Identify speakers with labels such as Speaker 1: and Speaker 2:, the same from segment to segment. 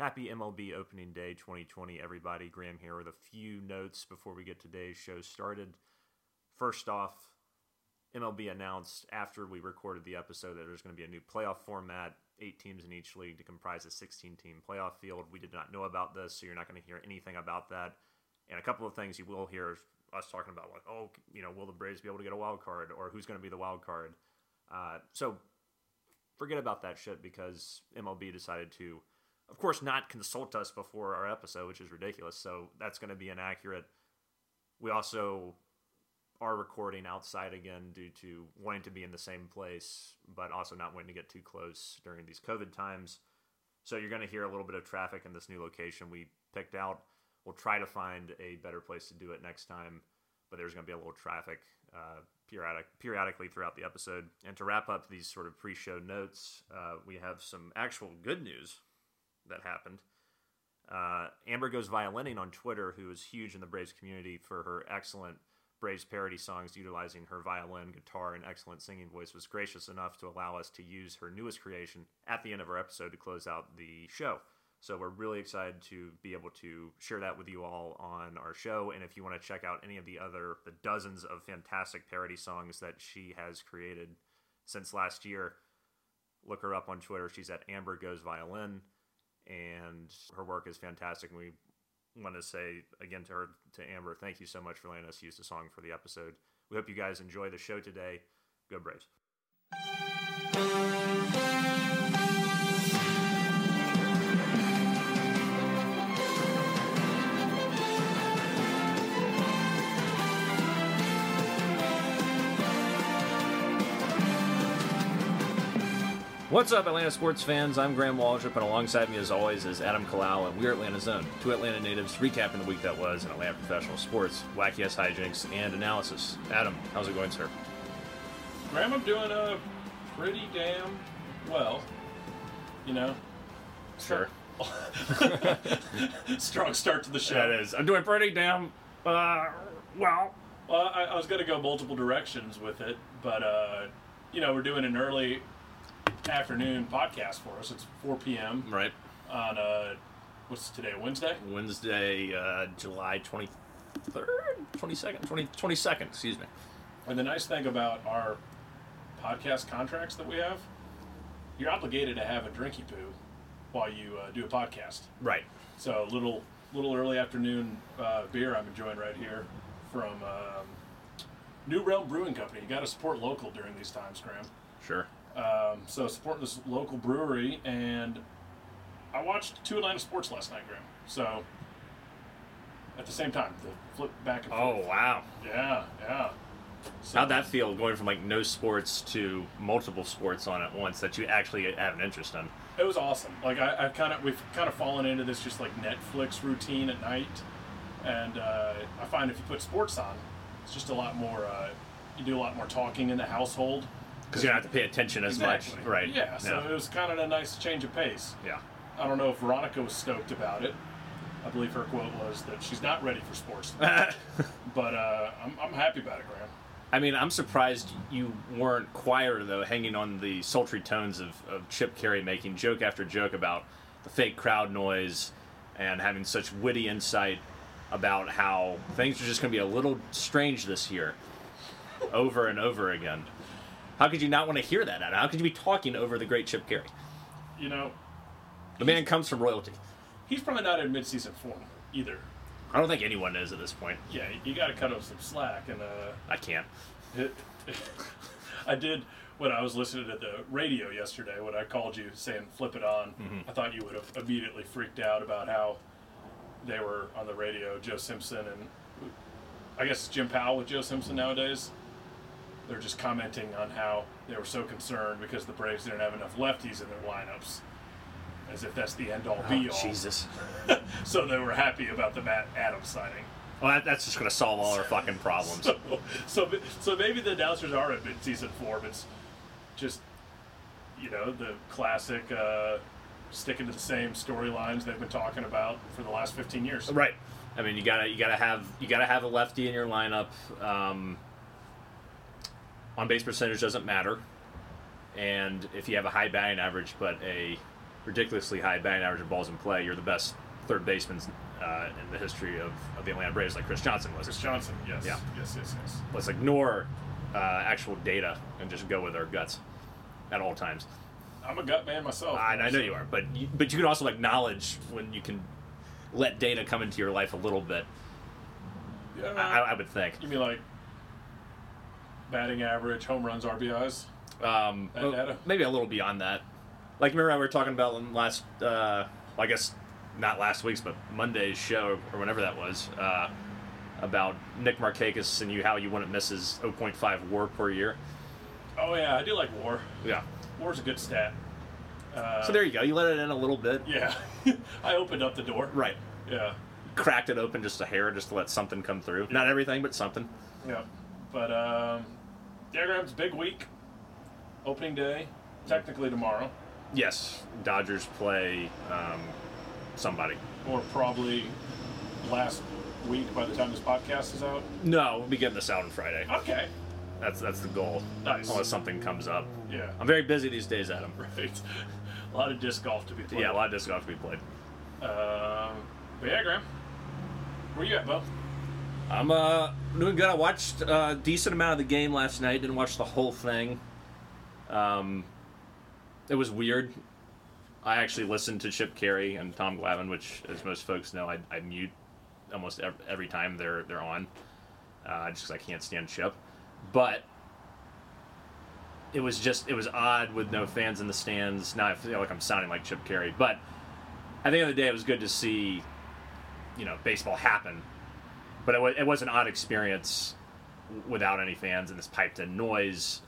Speaker 1: Happy MLB Opening Day 2020, everybody. Graham here with a few notes before we get today's show started. First off, MLB announced after we recorded the episode that there's going to be a new playoff format, eight teams in each league to comprise a 16 team playoff field. We did not know about this, so you're not going to hear anything about that. And a couple of things you will hear us talking about, like, oh, you know, will the Braves be able to get a wild card or who's going to be the wild card? Uh, so forget about that shit because MLB decided to of course, not consult us before our episode, which is ridiculous. So that's going to be inaccurate. We also are recording outside again due to wanting to be in the same place, but also not wanting to get too close during these COVID times. So you're going to hear a little bit of traffic in this new location we picked out. We'll try to find a better place to do it next time, but there's going to be a little traffic uh, periodic, periodically throughout the episode. And to wrap up these sort of pre-show notes, uh, we have some actual good news that happened. Uh, Amber goes violining on Twitter, who is huge in the Braves community for her excellent Braves parody songs utilizing her violin, guitar, and excellent singing voice, was gracious enough to allow us to use her newest creation at the end of our episode to close out the show. So we're really excited to be able to share that with you all on our show. And if you want to check out any of the other the dozens of fantastic parody songs that she has created since last year, look her up on Twitter. She's at Amber Goes Violin and her work is fantastic. And we want to say again to her, to Amber, thank you so much for letting us use the song for the episode. We hope you guys enjoy the show today. Go Braves. What's up, Atlanta sports fans? I'm Graham Waldrop, and alongside me, as always, is Adam Kalal, and we're Atlanta Zone, two Atlanta natives recapping the week that was in Atlanta professional sports, wacky ass hijinks, and analysis. Adam, how's it going, sir?
Speaker 2: Graham, I'm doing uh, pretty damn well. You know?
Speaker 1: Sure.
Speaker 2: Strong start to the show.
Speaker 1: That is. I'm doing pretty damn uh, well.
Speaker 2: Well, I, I was going to go multiple directions with it, but, uh, you know, we're doing an early afternoon podcast for us. It's 4 p.m.
Speaker 1: Right.
Speaker 2: on uh, what's today? Wednesday.
Speaker 1: Wednesday, uh, July 23rd, 22nd, 20, 22nd, excuse me.
Speaker 2: And the nice thing about our podcast contracts that we have, you're obligated to have a drinky poo while you uh, do a podcast.
Speaker 1: Right.
Speaker 2: So a little little early afternoon uh, beer I'm enjoying right here from um, New Realm Brewing Company. You got to support local during these times, Graham.
Speaker 1: Sure.
Speaker 2: Um, so supporting this local brewery, and I watched two Atlanta sports last night, Graham. So at the same time, the flip back and forth.
Speaker 1: Oh, wow.
Speaker 2: yeah, yeah. So,
Speaker 1: How'd that feel going from like no sports to multiple sports on at once that you actually have an interest in?
Speaker 2: It was awesome. Like I, I kind of we've kind of fallen into this just like Netflix routine at night, and uh, I find if you put sports on, it's just a lot more. Uh, you do a lot more talking in the household.
Speaker 1: Because you don't have to pay attention as
Speaker 2: Exactly.
Speaker 1: much. Right.
Speaker 2: Yeah. So it was kind of a nice change of pace.
Speaker 1: yeah.
Speaker 2: I don't know if Veronica was stoked about it. I believe her quote was that she's not ready for sports, but uh, I'm, I'm happy about it, Graham.
Speaker 1: I mean, I'm surprised you weren't quieter though, hanging on the sultry tones of, of Chip Caray making joke after joke about the fake crowd noise and having such witty insight about how things are just going to be a little strange this year, over and over again. How could you not want to hear that? How could you be talking over the great Chip Caray?
Speaker 2: You know,
Speaker 1: The man comes from royalty.
Speaker 2: he's probably not in midseason form either.
Speaker 1: I don't think anyone is at this point.
Speaker 2: Yeah, you got to cut him some slack, and uh,
Speaker 1: I can't.
Speaker 2: I did when I was listening to the radio yesterday when I called you saying flip it on. I thought you would have immediately freaked out about how they were on the radio, Joe Simpson and I guess Jim Powell with Joe Simpson nowadays. They're just commenting on how they were so concerned because the Braves didn't have enough lefties in their lineups. As if that's the end all be all.
Speaker 1: Oh, Jesus.
Speaker 2: So they were happy about the Matt Adams signing.
Speaker 1: Well, that, that's just going to solve all our fucking problems.
Speaker 2: So, so, so maybe the announcers are in mid-season form. It's just, you know, the classic uh, sticking to the same storylines they've been talking about for the last 15 years.
Speaker 1: Right. I mean, you gotta you gotta have you gotta have a lefty in your lineup. Um, on base percentage doesn't matter, and if you have a high batting average but a ridiculously high batting average of balls in play, you're the best third baseman uh, in the history of, of the Atlanta Braves, like Chris Johnson was.
Speaker 2: Chris Johnson, yes.
Speaker 1: Yeah.
Speaker 2: Yes, yes, yes.
Speaker 1: Let's ignore uh, actual data and just go with our guts at all times.
Speaker 2: I'm a gut man myself.
Speaker 1: I, I know you are, but you, but you can also acknowledge when you can let data come into your life a little bit.
Speaker 2: Yeah,
Speaker 1: I, I would think.
Speaker 2: you mean like batting average, home runs, RBIs?
Speaker 1: Um, well, maybe a little beyond that. Like remember we were talking about in last, uh, I guess not last week's, but Monday's show or whenever that was, uh, about Nick Markakis and you how you wouldn't miss his 0.5 WAR per year.
Speaker 2: Oh yeah, I do like WAR.
Speaker 1: Yeah.
Speaker 2: WAR's a good stat. Uh,
Speaker 1: So there you go. You let it in a little bit.
Speaker 2: Yeah, I opened up the door.
Speaker 1: Right.
Speaker 2: Yeah,
Speaker 1: Cracked it open just a hair, just to let something come through. Not everything, but something.
Speaker 2: yeah. But um, Diagram's big week. Opening day, technically tomorrow,
Speaker 1: Yes. Dodgers play um, somebody.
Speaker 2: or probably last week by the time this podcast is out.
Speaker 1: No, we'll be getting this out on Friday.
Speaker 2: Okay.
Speaker 1: That's that's the goal.
Speaker 2: Nice.
Speaker 1: Unless something comes up.
Speaker 2: Yeah.
Speaker 1: I'm very busy these days, Adam.
Speaker 2: Right. a lot of disc golf to be played.
Speaker 1: Yeah, a lot of disc golf to be played.
Speaker 2: Um, but yeah, Graham. Where you at, Bo?
Speaker 1: I'm uh doing good. I watched a decent amount of the game last night. Didn't watch the whole thing. Um, it was weird. I actually listened to Chip Caray and Tom Glavine, which, as most folks know, I, I mute almost every, every time they're they're on, uh, just because I can't stand Chip. But it was just it was odd with no fans in the stands. Now I feel like I'm sounding like Chip Caray, but at the end of the day, it was good to see, you know, baseball happen but it was, it was an odd experience without any fans and this piped-in noise.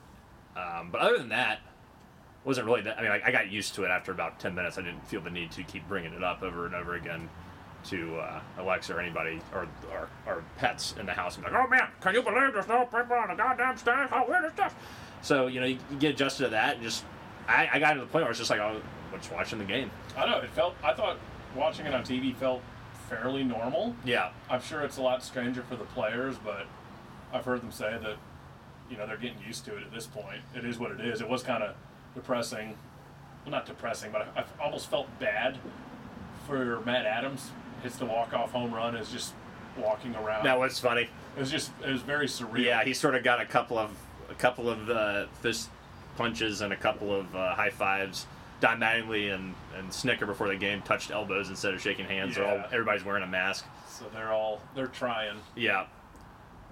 Speaker 1: Um, but other than that, it wasn't really that. I mean, like, I got used to it after about ten minutes. I didn't feel the need to keep bringing it up over and over again to uh, Alexa or anybody or, or or pets in the house. Like, oh man, can you believe there's no people on the goddamn stage? How weird is this? So you know, you, you get adjusted to that, and just I, I got to the point where it's just like, oh, I'm just watching the game.
Speaker 2: I know it felt. I thought watching it on TV felt fairly normal.
Speaker 1: Yeah,
Speaker 2: I'm sure it's a lot stranger for the players, but I've heard them say that you know they're getting used to it at this point. It is what it is. It was kind of depressing. Well, not depressing, but I, I almost felt bad for Matt Adams. Hits the walk off home run is just walking around.
Speaker 1: that was funny.
Speaker 2: it was just it was very surreal.
Speaker 1: Yeah, he sort of got a couple of a couple of uh, fist punches and a couple of uh, high fives. Don Mattingly and, and Snitker before the game touched elbows instead of shaking hands. They're all,
Speaker 2: Yeah.
Speaker 1: everybody's wearing a mask.
Speaker 2: So they're all they're trying.
Speaker 1: Yeah,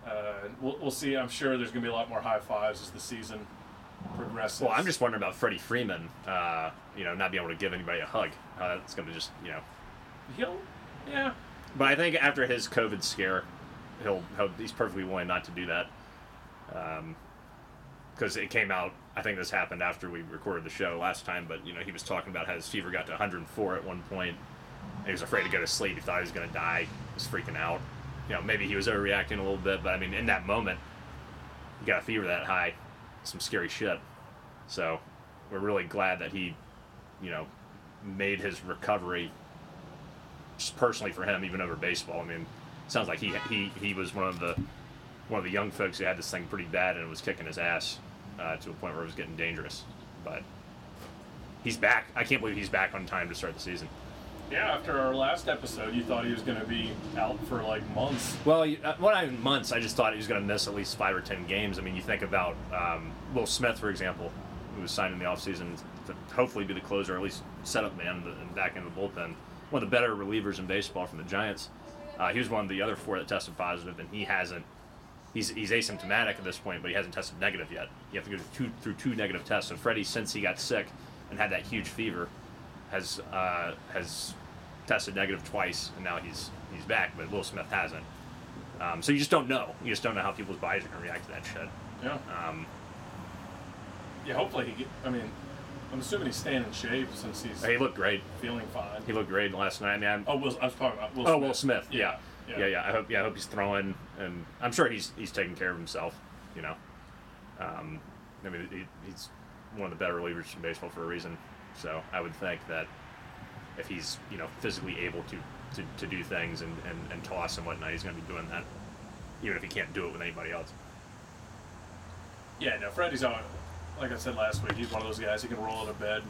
Speaker 2: Uh, we'll, we'll see. I'm sure there's going to be a lot more high fives as the season progresses.
Speaker 1: Well, I'm just wondering about Freddie Freeman. Uh, you know, not being able to give anybody a hug. How that's going to just you know.
Speaker 2: he'll yeah.
Speaker 1: But I think after his COVID scare, he'll, he'll he's perfectly willing not to do that. Because it came out. I think this happened after we recorded the show last time. But you know, he was talking about how his fever got to 104 at one point. He was afraid to go to sleep. He thought he was going to die. He was freaking out. You know, maybe he was overreacting a little bit. But I mean, in that moment, you got a fever that high, some scary shit. So we're really glad that he, you know, made his recovery personally for him, even over baseball. I mean, sounds like he he he was one of the one of the young folks who had this thing pretty bad and was kicking his ass uh, to a point where it was getting dangerous. But he's back. I can't believe he's back on time to start the season.
Speaker 2: Yeah, after our last episode, you thought he was going to be out for like months.
Speaker 1: Well, uh, well, not even months. I just thought he was going to miss at least five or ten games. I mean, you think about um, Will Smith, for example, who was signed in the offseason to hopefully be the closer, or at least setup man in the- in back in the bullpen. One of the better relievers in baseball from the Giants. Uh, he was one of the other four that tested positive, and he hasn't. He's, he's asymptomatic at this point, but he hasn't tested negative yet. You have to go through two, through two negative tests. So Freddie, since he got sick and had that huge fever, has uh, has tested negative twice, and now he's he's back. But Will Smith hasn't. Um, so you just don't know. You just don't know how people's bodies are going to react to that shit.
Speaker 2: Yeah.
Speaker 1: Um,
Speaker 2: Yeah, hopefully he get. I mean, I'm assuming he's staying in shape since he's
Speaker 1: he looked great.
Speaker 2: feeling fine.
Speaker 1: He looked great last night. I mean, I'm,
Speaker 2: Oh, Will, I was talking about Will
Speaker 1: oh,
Speaker 2: Smith.
Speaker 1: Will Smith. Yeah.
Speaker 2: Yeah.
Speaker 1: yeah, yeah. I hope. Yeah, I hope he's throwing, and I'm sure he's he's taking care of himself. You know, um, I mean, he, he's one of the better relievers in baseball for a reason. So I would think that if he's you know physically able to to, to do things and, and, and toss and whatnot, he's going to be doing that, even if he can't do it with anybody else.
Speaker 2: Yeah, no, Freddie's on. Like I said last week, he's one of those guys who can roll out of bed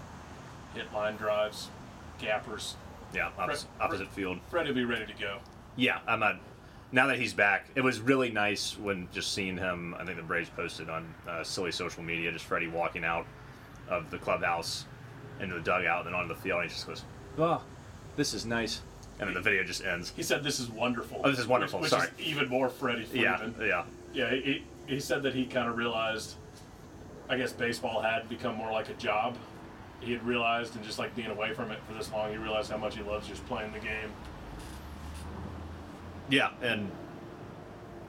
Speaker 2: hit line drives, gappers.
Speaker 1: Yeah, opposite,
Speaker 2: Fred-
Speaker 1: opposite field.
Speaker 2: Freddie will be ready to go.
Speaker 1: Yeah, I'm not. Now that he's back, it was really nice when just seeing him. I think the Braves posted on uh, silly social media just Freddie walking out of the clubhouse into the dugout and onto the field. And he just goes, "Oh, this is nice," and then the video just ends.
Speaker 2: He said, "This is wonderful."
Speaker 1: Oh, this is wonderful,
Speaker 2: Which, which
Speaker 1: sorry.
Speaker 2: is even more Freddie
Speaker 1: Yeah, yeah,
Speaker 2: Yeah, he, he said that he kind of realized, I guess baseball had become more like a job. He had realized, and just like being away from it for this long, he realized how much he loves just playing the game.
Speaker 1: Yeah, and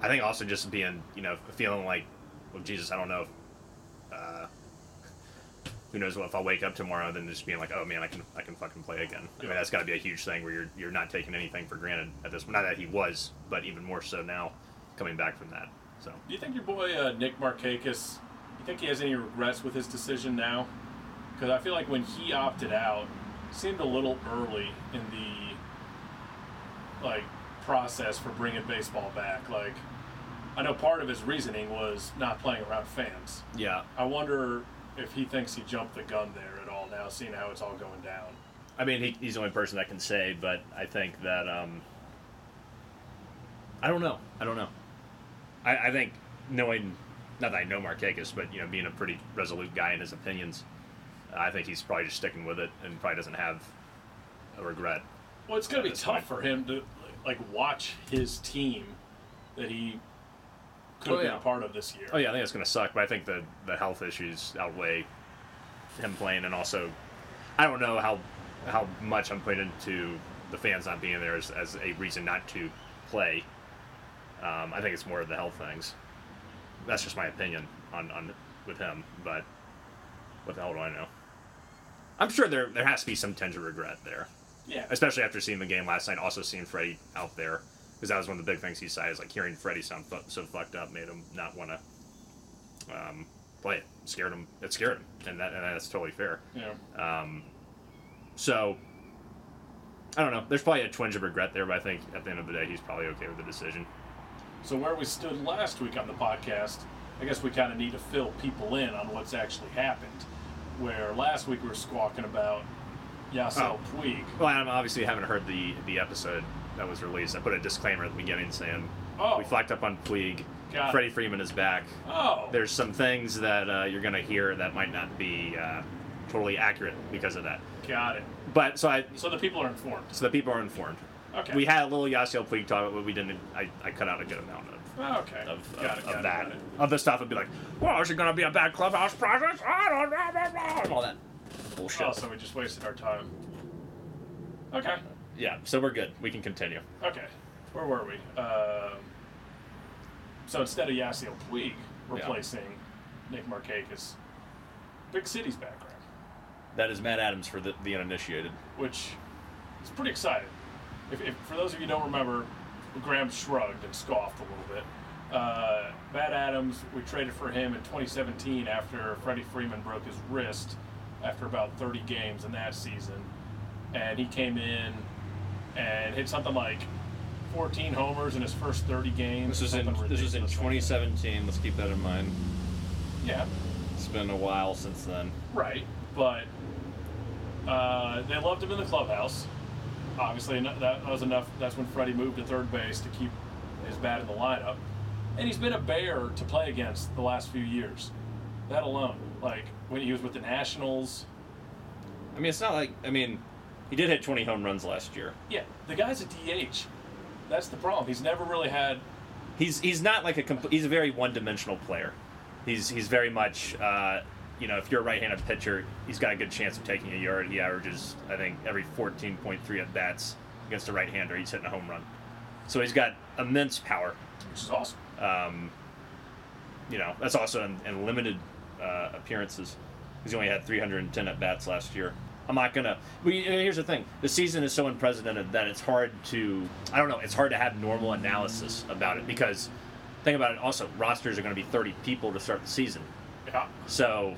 Speaker 1: I think also just being, you know, feeling like, well, Jesus, I don't know. If, uh, who knows what if I'll wake up tomorrow, then just being like, oh man, I can, I can fucking play again. I mean, that's got to be a huge thing where you're, you're not taking anything for granted at this. Not that he was, but even more so now, coming back from that. So.
Speaker 2: Do you think your boy uh, Nick Markakis, Do you think he has any regrets with his decision now? Because I feel like when he opted out, seemed a little early in the like process for bringing baseball back. Like, I know part of his reasoning was not playing around fans.
Speaker 1: Yeah,
Speaker 2: I wonder if he thinks he jumped the gun there at all now, seeing how it's all going down.
Speaker 1: I mean, he, he's the only person that can say, but I think that um, I don't know. I don't know. I, I think knowing, not that I know Markakis, but you know, being a pretty resolute guy in his opinions, I think he's probably just sticking with it and probably doesn't have a regret.
Speaker 2: Well, it's going to be tough
Speaker 1: fine.
Speaker 2: for him to like watch his team that he could
Speaker 1: Oh,
Speaker 2: have
Speaker 1: yeah.
Speaker 2: been a part of this year.
Speaker 1: Oh yeah, I think it's going to suck, but I think the the health issues outweigh him playing, and also, I don't know how how much I'm putting into the fans not being there as, as a reason not to play. Um, I think it's more of the health things. That's just my opinion on, on with him, but what the hell do I know? I'm sure there there has to be some tinge of regret there,
Speaker 2: Yeah.
Speaker 1: especially after seeing the game last night. Also seeing Freddie out there because that was one of the big things he said is like hearing Freddie sound fu- so fucked up made him not want to um, play it. Scared him. It scared him, and that and that's totally fair.
Speaker 2: Yeah.
Speaker 1: Um, so I don't know. There's probably a twinge of regret there, but I think at the end of the day, he's probably okay with the decision.
Speaker 2: So where we stood last week on the podcast, I guess we kind of need to fill people in on what's actually happened. Where last week we were squawking about Yasiel
Speaker 1: Oh.
Speaker 2: Puig.
Speaker 1: Well, I obviously haven't heard the the episode that was released. I put a disclaimer at the beginning saying
Speaker 2: Oh.
Speaker 1: we flacked up on Puig.
Speaker 2: Got it.
Speaker 1: Freddie Freeman is back.
Speaker 2: Oh.
Speaker 1: There's some things that uh, you're going to hear that might not be uh, totally accurate because of that.
Speaker 2: Got it.
Speaker 1: But so I
Speaker 2: So the people are informed.
Speaker 1: so the people are informed.
Speaker 2: Okay.
Speaker 1: We had a little Yasiel Puig talk, but we didn't. I, I cut out a good amount of
Speaker 2: Oh, okay.
Speaker 1: of, of,
Speaker 2: it.
Speaker 1: of
Speaker 2: it,
Speaker 1: that.
Speaker 2: it.
Speaker 1: Other stuff would be like, well, is it going to be a bad clubhouse process? I don't know. All that bullshit.
Speaker 2: Oh, so we just wasted our time. Okay.
Speaker 1: Yeah, so we're good. We can continue.
Speaker 2: Okay. Where were we? Um, so instead of Yasiel Puig replacing Nick Markakis, Big City's background,
Speaker 1: That is Matt Adams for the, the uninitiated.
Speaker 2: which is pretty exciting. If, if for those of you who don't remember, Graham shrugged and scoffed a little bit. Uh, Matt Adams, we traded for him in 2017 after Freddie Freeman broke his wrist after about 30 games in that season, and he came in and hit something like 14 homers in his first 30 games.
Speaker 3: This was in this was in
Speaker 2: ridiculous like
Speaker 3: 2017. Let's keep that in mind.
Speaker 2: Yeah,
Speaker 3: It's been a while since then.
Speaker 2: right. But uh, they loved him in the clubhouse. Obviously, that was enough. That's when Freddie moved to third base to keep his bat in the lineup. And he's been a bear to play against the last few years. That alone, like when he was with the Nationals.
Speaker 3: I mean, it's not like I mean,
Speaker 1: He did hit 20 home runs last year.
Speaker 2: Yeah, the guy's a DH. That's the problem. He's never really had.
Speaker 1: He's he's not like a compl- he's a very one dimensional player. He's he's very much uh, you know if you're a right-handed pitcher, he's got a good chance of taking a yard. He averages I think every 14.3 at bats against a right-hander, he's hitting a home run. So he's got immense power.
Speaker 2: Which is awesome.
Speaker 1: Um, you know that's also in, in limited uh, appearances. He's only had 310 at bats last year. I'm not gonna. You- here's the thing: the season is so unprecedented that it's hard to. I don't know. It's hard to have normal analysis about it because, think about it. Also, rosters are going to be 30 people to start the season.
Speaker 2: Yeah.
Speaker 1: So,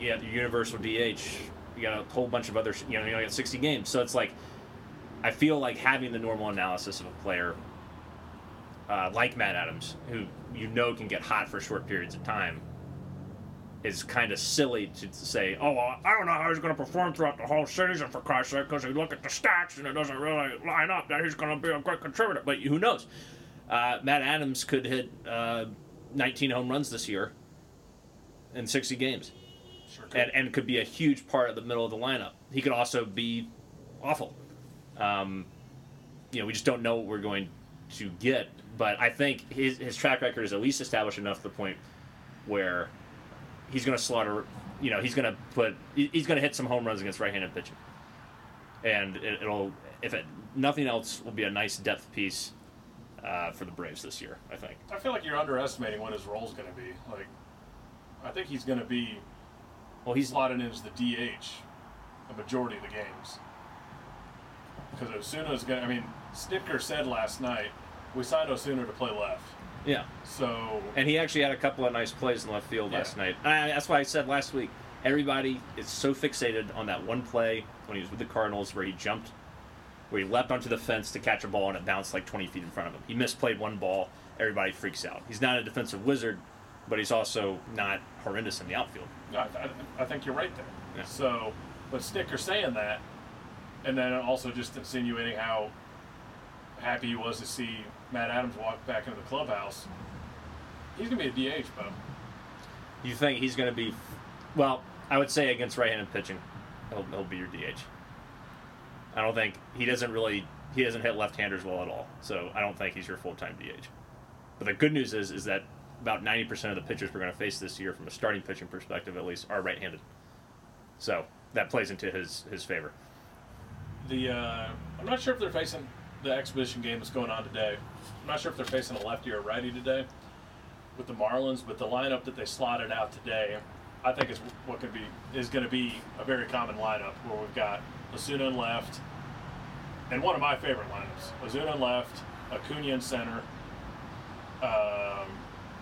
Speaker 1: you got your universal DH. You got a whole bunch of other. You know, you only got 60 games. So it's like, I feel like having the normal analysis of a player, uh, like Matt Adams, who you know can get hot for short periods of time, is kind of silly to say, oh, well, I don't know how he's going to perform throughout the whole season, for Christ's sake, because you look at the stats and it doesn't really line up that he's going to be a great contributor. But who knows? Uh, Matt Adams could hit uh, 19 home runs this year in 60 games
Speaker 2: Sure
Speaker 1: and, and could be a huge part of the middle of the lineup. He could also be awful. Um, you know, we just don't know what we're going to get. But I think his, his track record is at least established enough to the point where he's going to slaughter. You know, he's going to put he's going to hit some home runs against right-handed pitching, and it, it'll if it nothing else will be a nice depth piece uh, for the Braves this year. I think.
Speaker 2: I feel like you're underestimating what his role's going to be. Like, I think he's going to be
Speaker 1: Well, he's
Speaker 2: slotted in as the DH a majority of the games. Because Ozuna's going to, I mean, Snitker said last night, we signed Ozuna to play left.
Speaker 1: yeah.
Speaker 2: So,
Speaker 1: And he actually had a couple of nice plays in left field
Speaker 2: Yeah.
Speaker 1: last night. I, that's why I said last week, everybody is so fixated on that one play when he was with the Cardinals where he jumped, where he leapt onto the fence to catch a ball and it bounced like 20 feet in front of him. He misplayed one ball. Everybody freaks out. He's not a defensive wizard, but he's also not horrendous in the outfield.
Speaker 2: I, I, I think you're right there.
Speaker 1: Yeah.
Speaker 2: So, but Snitker saying that, and then also just insinuating how happy he was to see Matt Adams walk back into the clubhouse. He's gonna be a DH, Bo.
Speaker 1: You think he's going to be, well, I would say against right handed pitching, he'll, he'll be your DH. I don't think he doesn't really, he doesn't hit left handers well at all. So I don't think he's your full time DH. But the good news is, is that about 90% of the pitchers we're going to face this year, from a starting pitching perspective at least, are right handed. So that plays into his, his favor.
Speaker 2: The uh, I'm not sure if they're facing the exhibition game that's going on today. I'm not sure if they're facing a lefty or a righty today with the Marlins, but the lineup that they slotted out today, I think is what could be is going to be a very common lineup where we've got Ozuna in left, and one of my favorite lineups: Ozuna in left, Acuna in center, um,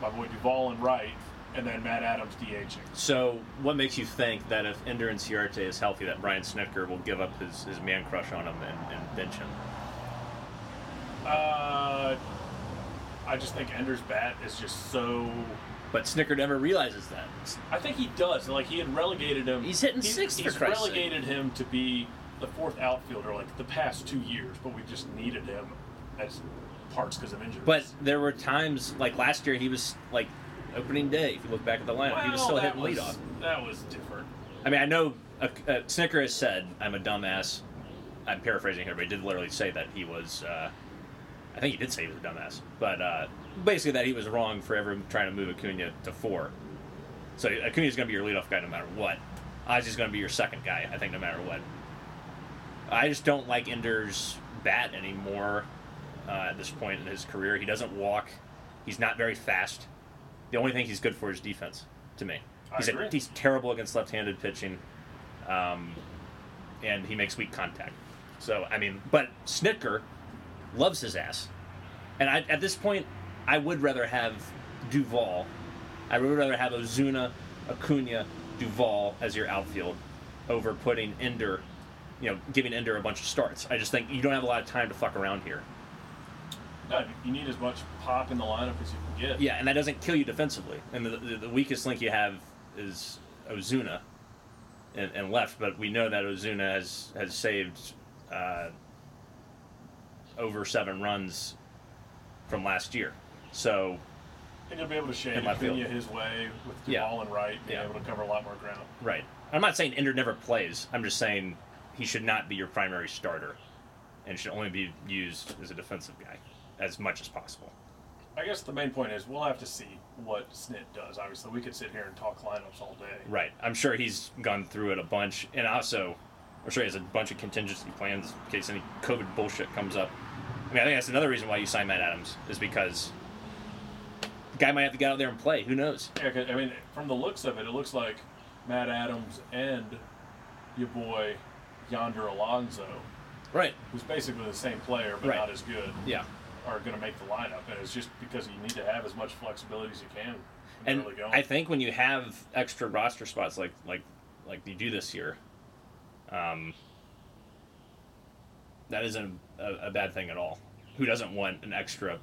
Speaker 2: my boy Duvall in right, and then Matt Adams DHing.
Speaker 1: So, what makes you think that if Ender Inciarte is healthy, that Brian Snitker will give up his, his man crush on him and, and bench him?
Speaker 2: Uh, I just think Ender's bat is just so
Speaker 1: But Snitker never realizes that.
Speaker 2: I think he does. Like he had relegated him.
Speaker 1: He's hitting sixth, for
Speaker 2: He's
Speaker 1: Christ's sake.
Speaker 2: relegated him to be the fourth outfielder like the past two years, but we just needed him as parts because of injuries.
Speaker 1: But there were times, like last year, he was like opening day. If you look back at the lineup, he was still hitting
Speaker 2: was,
Speaker 1: leadoff.
Speaker 2: That was different.
Speaker 1: I mean, I know uh, uh, Snitker has said, "I'm a dumbass." I'm paraphrasing here, but he did literally say that he was. Uh, I think he did say he was a dumbass, but uh, basically that he was wrong for ever trying to move Acuna to four. So Acuna's going to be your leadoff guy no matter what. Ozzy's going to be your second guy, I think, no matter what. I just don't like Ender's bat anymore uh, at this point in his career. He doesn't walk. He's not very fast. The only thing he's good for is defense, to me.
Speaker 2: I
Speaker 1: He's,
Speaker 2: agree.
Speaker 1: he's terrible against left-handed pitching, um, and he makes weak contact. So I mean, but Snitker loves his ass, and I, at this point, I would rather have Duvall. I would rather have Ozuna, Acuna, Duvall as your outfield over putting Ender, you know, giving Ender a bunch of starts. I just think you don't have a lot of time to fuck around here.
Speaker 2: No, you need as much pop in the lineup as you can get.
Speaker 1: Yeah, and that doesn't kill you defensively. And the, the, the weakest link you have is Ozuna and, and left, but we know that Ozuna has has saved uh, over seven runs from last year. So
Speaker 2: And you'll be able to shade
Speaker 1: In field.
Speaker 2: His way with
Speaker 1: Yeah.
Speaker 2: Duvall and right, being
Speaker 1: Yeah.
Speaker 2: able to cover a lot more ground.
Speaker 1: right, I'm not saying Ender never plays. I'm just saying he should not be your primary starter, and should only be used as a defensive guy as much as possible.
Speaker 2: I guess the main point is we'll have to see what Snit does. Obviously, we could sit here and talk lineups all day.
Speaker 1: Right. I'm sure he's gone through it a bunch, and also, I'm sure he has a bunch of contingency plans in case any COVID bullshit comes up. I mean, I think that's another reason why you sign Matt Adams is because the guy might have to get out there and play. Who knows?
Speaker 2: Yeah, I mean, from the looks of it, it looks like Matt Adams and your boy Yonder Alonso,
Speaker 1: Right.
Speaker 2: who's basically the same player but
Speaker 1: Right.
Speaker 2: not as good,
Speaker 1: Yeah.
Speaker 2: are going to make the lineup. And it's just because you need to have as much flexibility as you can.
Speaker 1: And
Speaker 2: really.
Speaker 1: I think when you have extra roster spots like like like you do this year, um, that isn't a, a bad thing at all. Who doesn't want an extra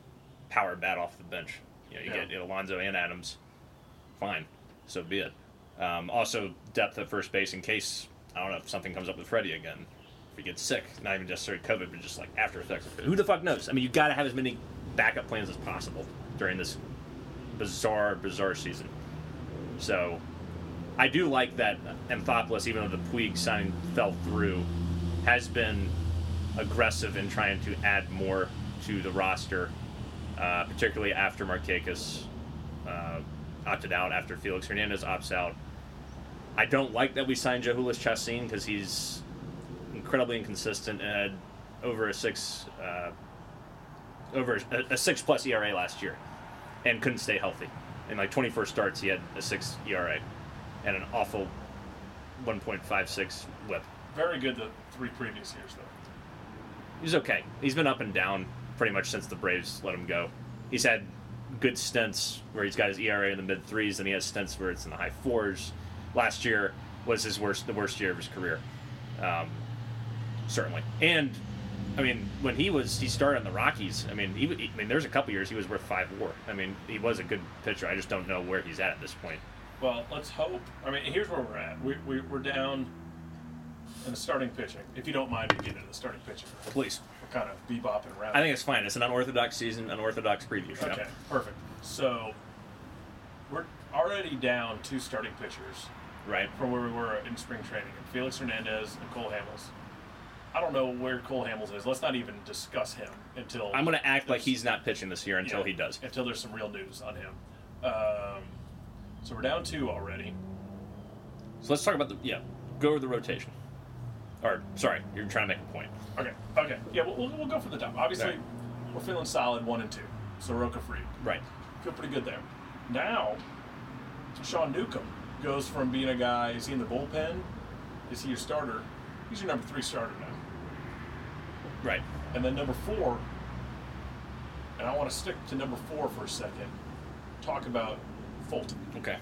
Speaker 1: power bat off the bench? You know, you
Speaker 2: Yeah.
Speaker 1: get Alonso and Adams, fine, so be it. Um, also, depth at first base in case I don't know if something comes up with Freddie again. If he gets sick, not even just sort COVID, but just like after effects. Who the fuck knows? I mean, you got to have as many backup plans as possible during this bizarre, bizarre season. So, I do like that Anthopoulos, even though the Puig signing fell through, has been aggressive in trying to add more to the roster, uh, particularly after Markakis uh, opted out, after Felix Hernandez opts out. I don't like that we signed Jhoulys Chacin because he's incredibly inconsistent and had over a six uh, over a, a six plus ERA last year, and couldn't stay healthy. In like 21st starts, he had a six ERA and an awful 1.56 WHIP.
Speaker 2: Very good the three previous years though.
Speaker 1: He's okay. He's been up and down pretty much since the Braves let him go. He's had good stints where he's got his ERA in the mid threes, and he has stints where it's in the high fours. Last year was his worst, the worst year of his career, um, certainly. And I mean, when he was he started in the Rockies, I mean, he, I mean, there's a couple years he was worth five WAR. I mean, he was a good pitcher. I just don't know where he's at at this point.
Speaker 2: Well, let's hope. I mean, here's where we're at. We, we, we're down in the starting pitching. If you don't mind, we get into the starting pitching.
Speaker 1: Please.
Speaker 2: We're kind of bebopping around.
Speaker 1: I think it's fine. It's an unorthodox season, unorthodox preview show.
Speaker 2: Okay, perfect. So we're already down two starting pitchers
Speaker 1: Right.
Speaker 2: from where we were in spring training. Felix Hernandez and Cole Hamels. I don't know where Cole Hamels is. Let's not even discuss him until
Speaker 1: I'm going to act like he's not pitching this year until
Speaker 2: yeah,
Speaker 1: he does.
Speaker 2: Until there's some real news on him. Um, so we're down two already.
Speaker 1: So let's talk about the yeah. Go over the rotation. Or sorry, you're trying to make a point.
Speaker 2: Okay, okay. Yeah, we'll, we'll, we'll go for the top. Obviously,
Speaker 1: Right.
Speaker 2: we're feeling solid one and two. Soroka Fried.
Speaker 1: Right.
Speaker 2: Feel pretty good there. Now, Sean Newcomb goes from being a guy, is he in the bullpen? Is he your starter? He's your number three starter now.
Speaker 1: Right.
Speaker 2: And then number four, and I want to stick to number four for a second, talk about Fulton.
Speaker 1: Okay.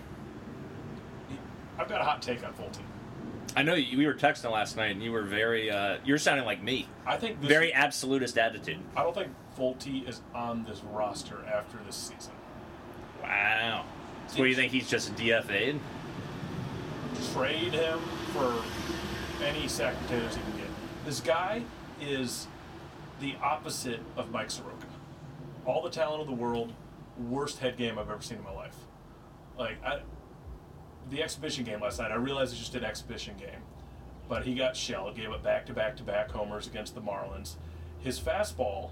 Speaker 2: I've got a hot take on Fulton.
Speaker 1: I know you, we were texting last night, and you were very. Uh, you're sounding like me.
Speaker 2: I think this
Speaker 1: Very absolutist attitude.
Speaker 2: I don't think Folty is on this roster after this season.
Speaker 1: Wow. So what do you think? He's just a DFA'd?
Speaker 2: trade him for any sack potatoes he can get. This guy is the opposite of Mike Soroka. All the talent of the world, worst head game I've ever seen in my life. Like I, the exhibition game last night, I realized it's just an exhibition game, but he got shelled. Gave up back to back to back homers against the Marlins. His fastball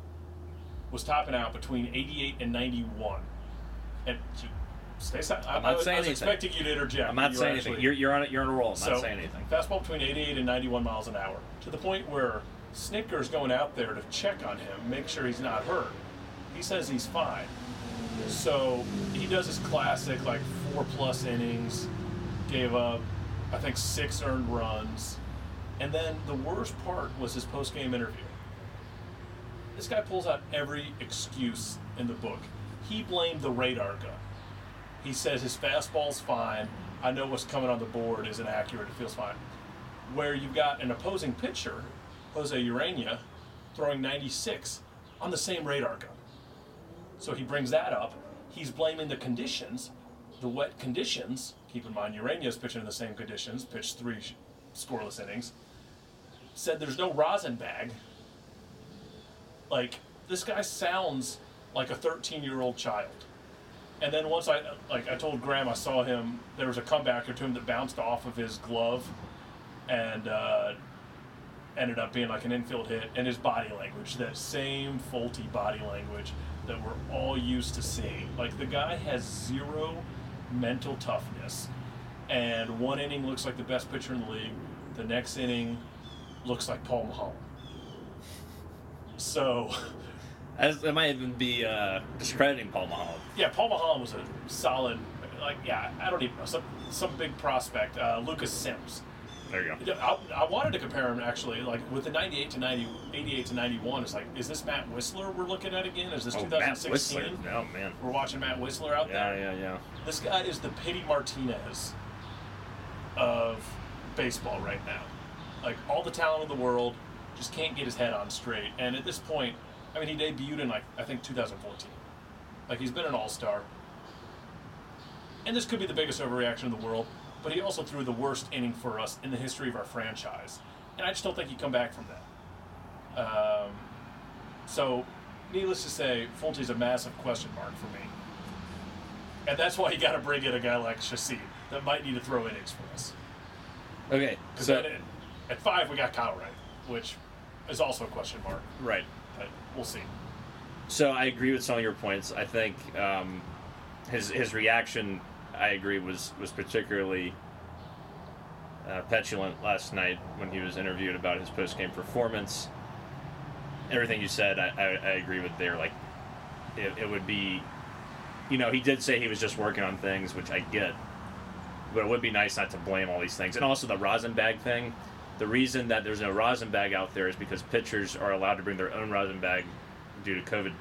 Speaker 2: was topping out between 88 and 91. And stay silent.
Speaker 1: I'm not
Speaker 2: I
Speaker 1: saying
Speaker 2: I was
Speaker 1: anything.
Speaker 2: expecting you to interject.
Speaker 1: I'm not saying
Speaker 2: actually-
Speaker 1: anything. You're, you're on it. You're on a roll. I'm
Speaker 2: so,
Speaker 1: not saying anything.
Speaker 2: Fastball between 88 and 91 miles an hour to the point where Snitker's going out there to check on him, make sure he's not hurt. He says he's fine. So he does his classic, like four plus innings, gave up, I think, six earned runs. And then the worst part was his post game interview. This guy pulls out every excuse in the book. He blamed the radar gun. He says his fastball's fine. I know what's coming on the board isn't accurate. It feels fine. Where you've got an opposing pitcher, Jose Ureña, throwing 96 on the same radar gun. So he brings that up. He's blaming the conditions, the wet conditions. Keep in mind, Ureña's pitching in the same conditions, pitched three scoreless innings. Said there's no rosin bag. Like, this guy sounds like a 13 year old child. And then once I like I told Graham I saw him there was a comebacker to him that bounced off of his glove and uh, ended up being like an infield hit and his body language that same faulty body language that we're all used to seeing like the guy has zero mental toughness and one inning looks like the best pitcher in the league the next inning looks like Paul Maholm so
Speaker 1: As, that might even be uh, discrediting Paul Maholm.
Speaker 2: Yeah, Paul Maholm was a solid, like, yeah, I don't even know, some, some big prospect. Uh, Lucas Sims.
Speaker 1: There you go.
Speaker 2: I, I wanted to compare him actually, like, with the 98 to 90, 88 to 91. It's like, is this Matt Wisler we're looking at again? Is this
Speaker 1: Oh, Matt
Speaker 2: 2016?
Speaker 1: Wisler. Oh man.
Speaker 2: We're watching Matt Wisler out
Speaker 1: Yeah,
Speaker 2: there.
Speaker 1: yeah, yeah.
Speaker 2: This guy is the Pity Martinez of baseball right now. Like, all the talent in the world, just can't get his head on straight. And at this point, I mean, he debuted in, like, I think 2014. Like, he's been an all star. And this could be the biggest overreaction in the world. But he also threw the worst inning for us in the history of our franchise, and I just don't think he'd come back from that. Um, so, needless to say, Folty's a massive question mark for me, and that's why you got to bring in a guy like Chacin that might need to throw innings for us.
Speaker 1: Okay,
Speaker 2: Because
Speaker 1: so
Speaker 2: at five we got Kyle Wright, which is also a question mark,
Speaker 1: right.
Speaker 2: but we'll see.
Speaker 1: So I agree with some of your points. I think um, his his reaction, I agree, was was particularly uh, petulant last night when he was interviewed about his post game performance. Everything you said, I, I, I agree with there. Like, it, it would be, you know, he did say he was just working on things, which I get, but it would be nice not to blame all these things. And also the rosin bag thing. The reason that there's no rosin bag out there is because pitchers are allowed to bring their own rosin bag due to COVID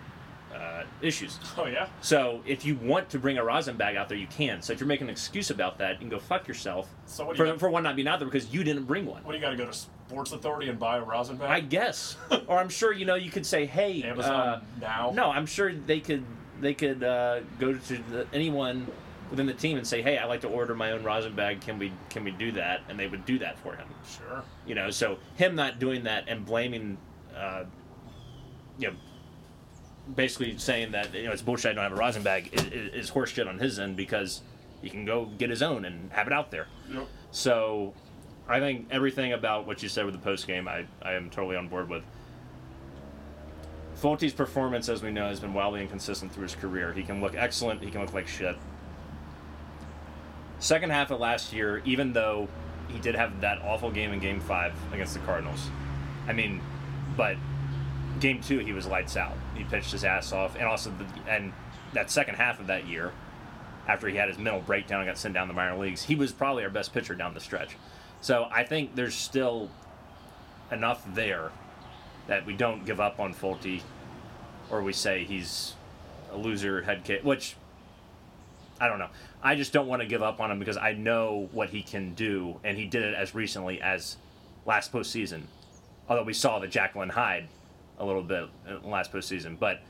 Speaker 1: uh, issues.
Speaker 2: Oh yeah,
Speaker 1: So if you want to bring a rosin bag out there, you can. So if you're making an excuse about that, you can go fuck yourself
Speaker 2: So what do you
Speaker 1: for,
Speaker 2: got-
Speaker 1: for one not being out there because you didn't bring one.
Speaker 2: what do you got to go to Sports Authority and buy a rosin bag?
Speaker 1: I guess, or I'm sure you know you could say, hey,
Speaker 2: Amazon
Speaker 1: uh,
Speaker 2: now.
Speaker 1: no, I'm sure they could they could uh, go to the, anyone within the team and say, hey, I like to order my own rosin bag. Can we can we do that? And they would do that for him.
Speaker 2: Sure.
Speaker 1: You know, so him not doing that and blaming, uh, you know, basically saying that you know it's bullshit. I don't have a rosin bag is, is, horseshit on his end because he can go get his own and have it out there.
Speaker 2: Yep.
Speaker 1: So, I think everything about what you said with the post game, I, I am totally on board with. Folty's performance, as we know, has been wildly inconsistent through his career. He can look excellent, he can look like shit. Second half of last year, even though he did have that awful game in Game Five against the Cardinals, I mean, but Game Two he was lights out. He pitched his ass off, and also the, and that second half of that year, after he had his mental breakdown and got sent down the minor leagues, he was probably our best pitcher down the stretch. So I think there's still enough there that we don't give up on Folty, or we say he's a loser head case, which I don't know. I just don't want to give up on him because I know what he can do, and he did it as recently as last postseason. Although we saw the Jekyll and Hyde a little bit last postseason, but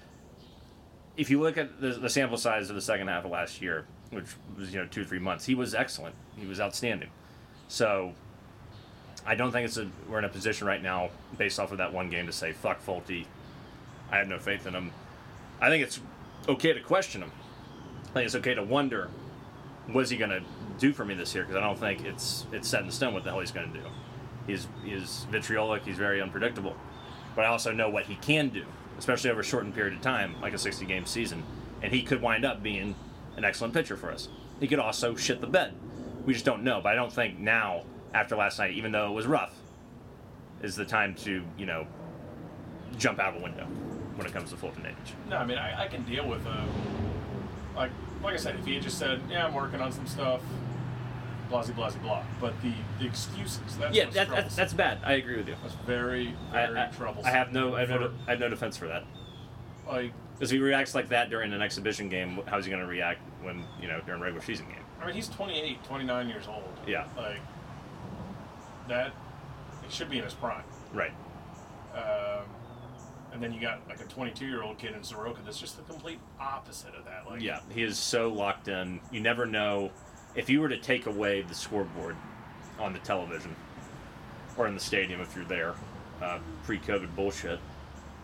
Speaker 1: if you look at the, the sample size of the second half of last year, which was you know two three months, he was excellent. He was outstanding. So I don't think it's a we're in a position right now based off of that one game to say fuck Folty. I have no faith in him. I think it's okay to question him. I think it's okay to wonder what's he going to do for me this year because I don't think it's it's set in stone what the hell he's going to do. He's he's vitriolic. He's very unpredictable. But I also know what he can do, especially over a shortened period of time, like a 60 game season. And he could wind up being an excellent pitcher for us. He could also shit the bed. We just don't know. But I don't think now, after last night, even though it was rough, is the time to, you know, jump out of a window when it comes to Fulton age.
Speaker 2: No, I mean I, I can deal with a like like I said, if he had just said, "Yeah, I'm working on some stuff," blah blah blah. But the, the excuses that's
Speaker 1: Yeah, that, that, that's bad. I agree with you.
Speaker 2: that's very
Speaker 1: I,
Speaker 2: very
Speaker 1: I,
Speaker 2: troublesome.
Speaker 1: I have no, I have no, I have no defense for that.
Speaker 2: like
Speaker 1: Because if he reacts like that during an exhibition game, how's he going to react when you know during a regular season game?
Speaker 2: I mean he's 28, 29 years old.
Speaker 1: Yeah.
Speaker 2: Like that, he should be in his prime.
Speaker 1: Right.
Speaker 2: Um, and then you got like a 22 year old kid in Soroka that's just the complete opposite of that. Like
Speaker 1: Yeah, he is so locked in. You never know if you were to take away the scoreboard on the television or in the stadium if you're there, uh, pre-COVID bullshit.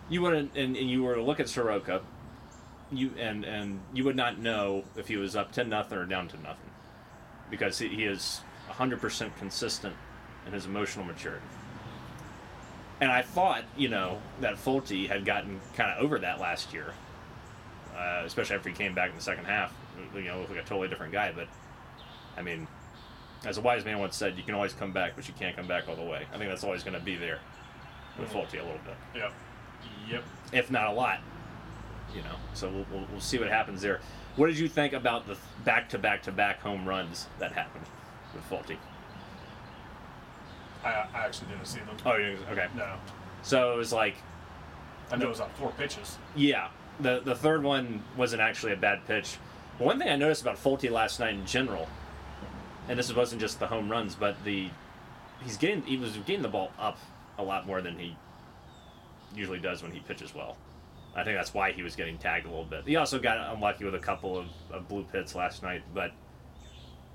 Speaker 1: You wouldn't, and, and you were to look at Soroka, you and and you would not know if he was up ten nothing or down to nothing, because he, he is hundred percent consistent in his emotional maturity. And I thought, you know, that Folty had gotten kind of over that last year, uh, especially after he came back in the second half. You know, looked like a totally different guy. But I mean, as a wise man once said, you can always come back, but you can't come back all the way. I think that's always going to be there with
Speaker 2: Mhm.
Speaker 1: Folty a little bit,
Speaker 2: Yep. Yep.
Speaker 1: if not a lot. You know, so we'll, we'll, we'll see what happens there. What did you think about the back to back to back home runs that happened with Folty?
Speaker 2: I, I actually didn't see them.
Speaker 1: Oh, yeah, okay.
Speaker 2: No.
Speaker 1: So it was like
Speaker 2: I know it was on four pitches.
Speaker 1: Yeah, the the third one wasn't actually a bad pitch. But one thing I noticed about Folty last night in general, and this wasn't just the home runs, but the he's getting he was getting the ball up a lot more than he usually does when he pitches well. I think that's why he was getting tagged a little bit. He also got unlucky with a couple of, of blue pits last night, but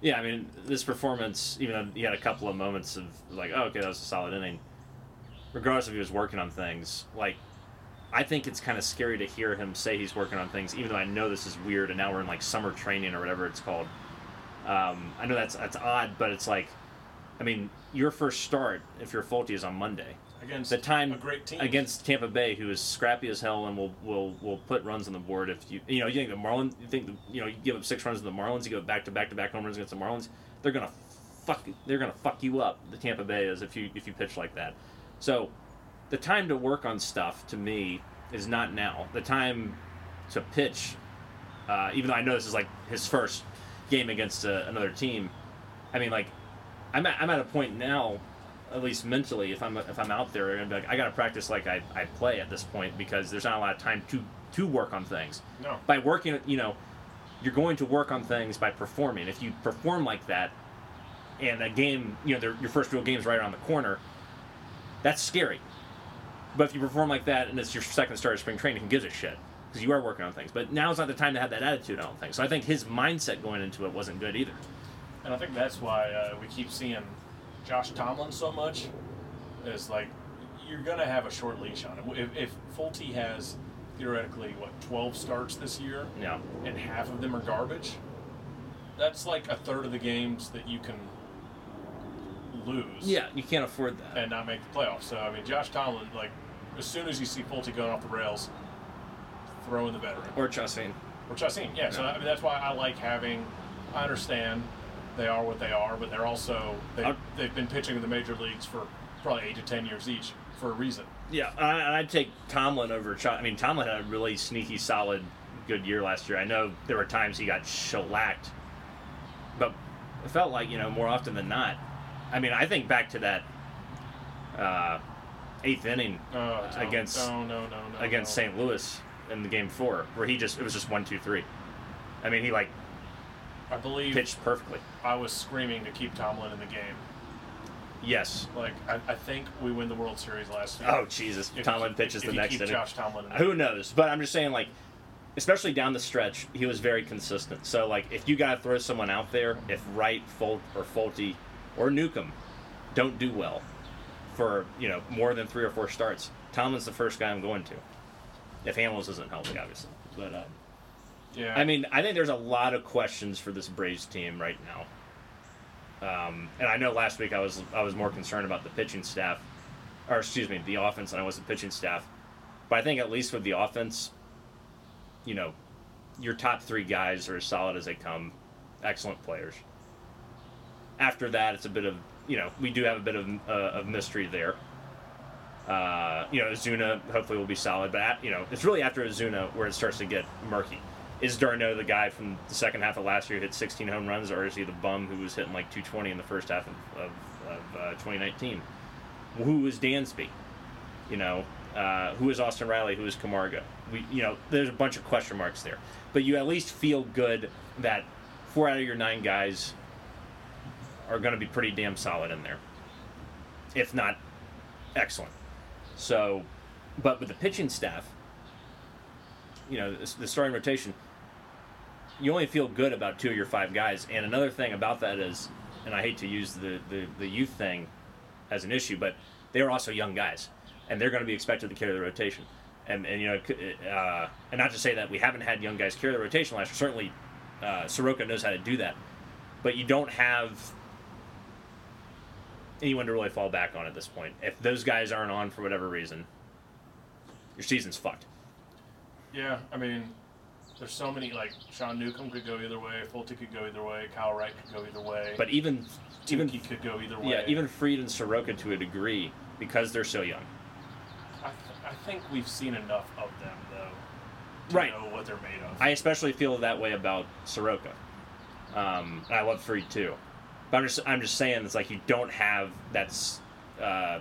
Speaker 1: Yeah, I mean, this performance, even though he had a couple of moments of like, oh, okay, that was a solid inning. Regardless if he was working on things, like, I think it's kind of scary to hear him say he's working on things, even though I know this is weird, and now we're in like summer training or whatever it's called. Um, I know that's that's odd, but it's like, I mean, your first start if you're Folty is on Monday.
Speaker 2: Against
Speaker 1: The time
Speaker 2: a great team
Speaker 1: against Tampa Bay, who is scrappy as hell and will will will put runs on the board. If you you know you think the Marlins, you think you know you give up six runs to the Marlins, you go back to back to back home runs against the Marlins, they're gonna fuck they're gonna fuck you up. The Tampa Bay is if you if you pitch like that. So the time to work on stuff to me is not now. The time to pitch, uh, even though I know this is like his first game against uh, another team. I mean, like I'm at, I'm at a point now, at least mentally, if I'm if I'm out there, and like, I got to practice like I, I play at this point because there's not a lot of time to to work on things.
Speaker 2: No.
Speaker 1: By working, you know, you're going to work on things by performing. If you perform like that, and a game, you know, your first real game is right around the corner, that's scary. But if you perform like that and it's your second start of spring training, who gives a shit? Because you are working on things. But now's not the time to have that attitude, I don't think. So I think his mindset going into it wasn't good either.
Speaker 2: And I think that's why uh, we keep seeing Josh Tomlin so much. Is like you're gonna have a short leash on him. If, if Folty has theoretically what 12 starts this year,
Speaker 1: Yeah.
Speaker 2: and half of them are garbage, that's like a third of the games that you can lose.
Speaker 1: Yeah, you can't afford that.
Speaker 2: And not make the playoffs. So I mean, Josh Tomlin, like as soon as you see Folty going off the rails, throw in the veteran
Speaker 4: Or Chacin.
Speaker 2: Or I've seen. Yeah, so I mean that's why I like having. I understand they are what they are, but they're also they
Speaker 1: I'd-
Speaker 2: they've been pitching in the major leagues for probably eight to ten years each for a reason.
Speaker 1: Yeah, I, I'd take Tomlin over. Ch- I mean, Tomlin had a really sneaky, solid, good year last year. I know there were times he got shellacked, but it felt like you know more often than not. I mean, I think back to that uh, eighth inning
Speaker 2: Oh,
Speaker 1: Against-
Speaker 2: no no no no
Speaker 1: against. St. Louis in the game four, where he just it was just one, two, three. I mean, he like
Speaker 2: I believe
Speaker 1: pitched perfectly.
Speaker 2: I was screaming to keep Tomlin in the game.
Speaker 1: Yes.
Speaker 2: Like I, I think we win the World Series last year.
Speaker 1: Oh Jesus!
Speaker 2: If
Speaker 1: Tomlin pitches
Speaker 2: if
Speaker 1: the next
Speaker 2: keep
Speaker 1: inning.
Speaker 2: Josh Tomlin. In the
Speaker 1: Who knows? But I'm just saying, like, especially down the stretch, he was very consistent. So, like, if you got to throw someone out there, if Wright, Folt, or Folty, or Newcomb don't do well for, you know, more than three or four starts, Tomlin's the first guy I'm going to. If Hamels isn't healthy, obviously. But, um,
Speaker 2: Yeah.
Speaker 1: I mean, I think there's a lot of questions for this Braves team right now. Um, and I know last week I was I was more concerned about the pitching staff, or excuse me, the offense than I was the pitching staff. But I think at least with the offense, you know, your top three guys are as solid as they come, excellent players. After that, it's a bit of you know we do have a bit of uh, of mystery there. Uh, you know, Zuna hopefully will be solid, but at, you know, it's really after Zuna where it starts to get murky. Is d'Arnaud the guy from the second half of last year who hit 16 home runs, or is he the bum who was hitting like 220 in the first half of, of, of uh, 2019? Who is Dansby? You know, uh, who is Austin Riley? Who is Camargo? We, you know, there's a bunch of question marks there, but you at least feel good that four out of your nine guys are going to be pretty damn solid in there, if not excellent. So, but with the pitching staff, you know, the, starting rotation, you only feel good about two of your five guys. And another thing about that is, and I hate to use the, the, the youth thing as an issue, but they're also young guys, and they're going to be expected to carry the rotation. And, and you know, uh, and not to say that we haven't had young guys carry the rotation last year. Certainly, uh, Soroka knows how to do that, but you don't have anyone to really fall back on at this point. If those guys aren't on for whatever reason, your season's fucked.
Speaker 2: Yeah, I mean, there's so many. Like Sean Newcomb could go either way. Folty could go either way. Kyle Wright could go either way.
Speaker 1: But even even
Speaker 2: Touki could go either way.
Speaker 1: yeah, even Fried and Soroka to a degree because they're so young.
Speaker 2: I, th- I think we've seen enough of them though to
Speaker 1: Right.
Speaker 2: know what they're made of.
Speaker 1: I especially feel that way about Soroka. Um, and I love Fried too. But I'm just I'm just saying it's like you don't have that uh,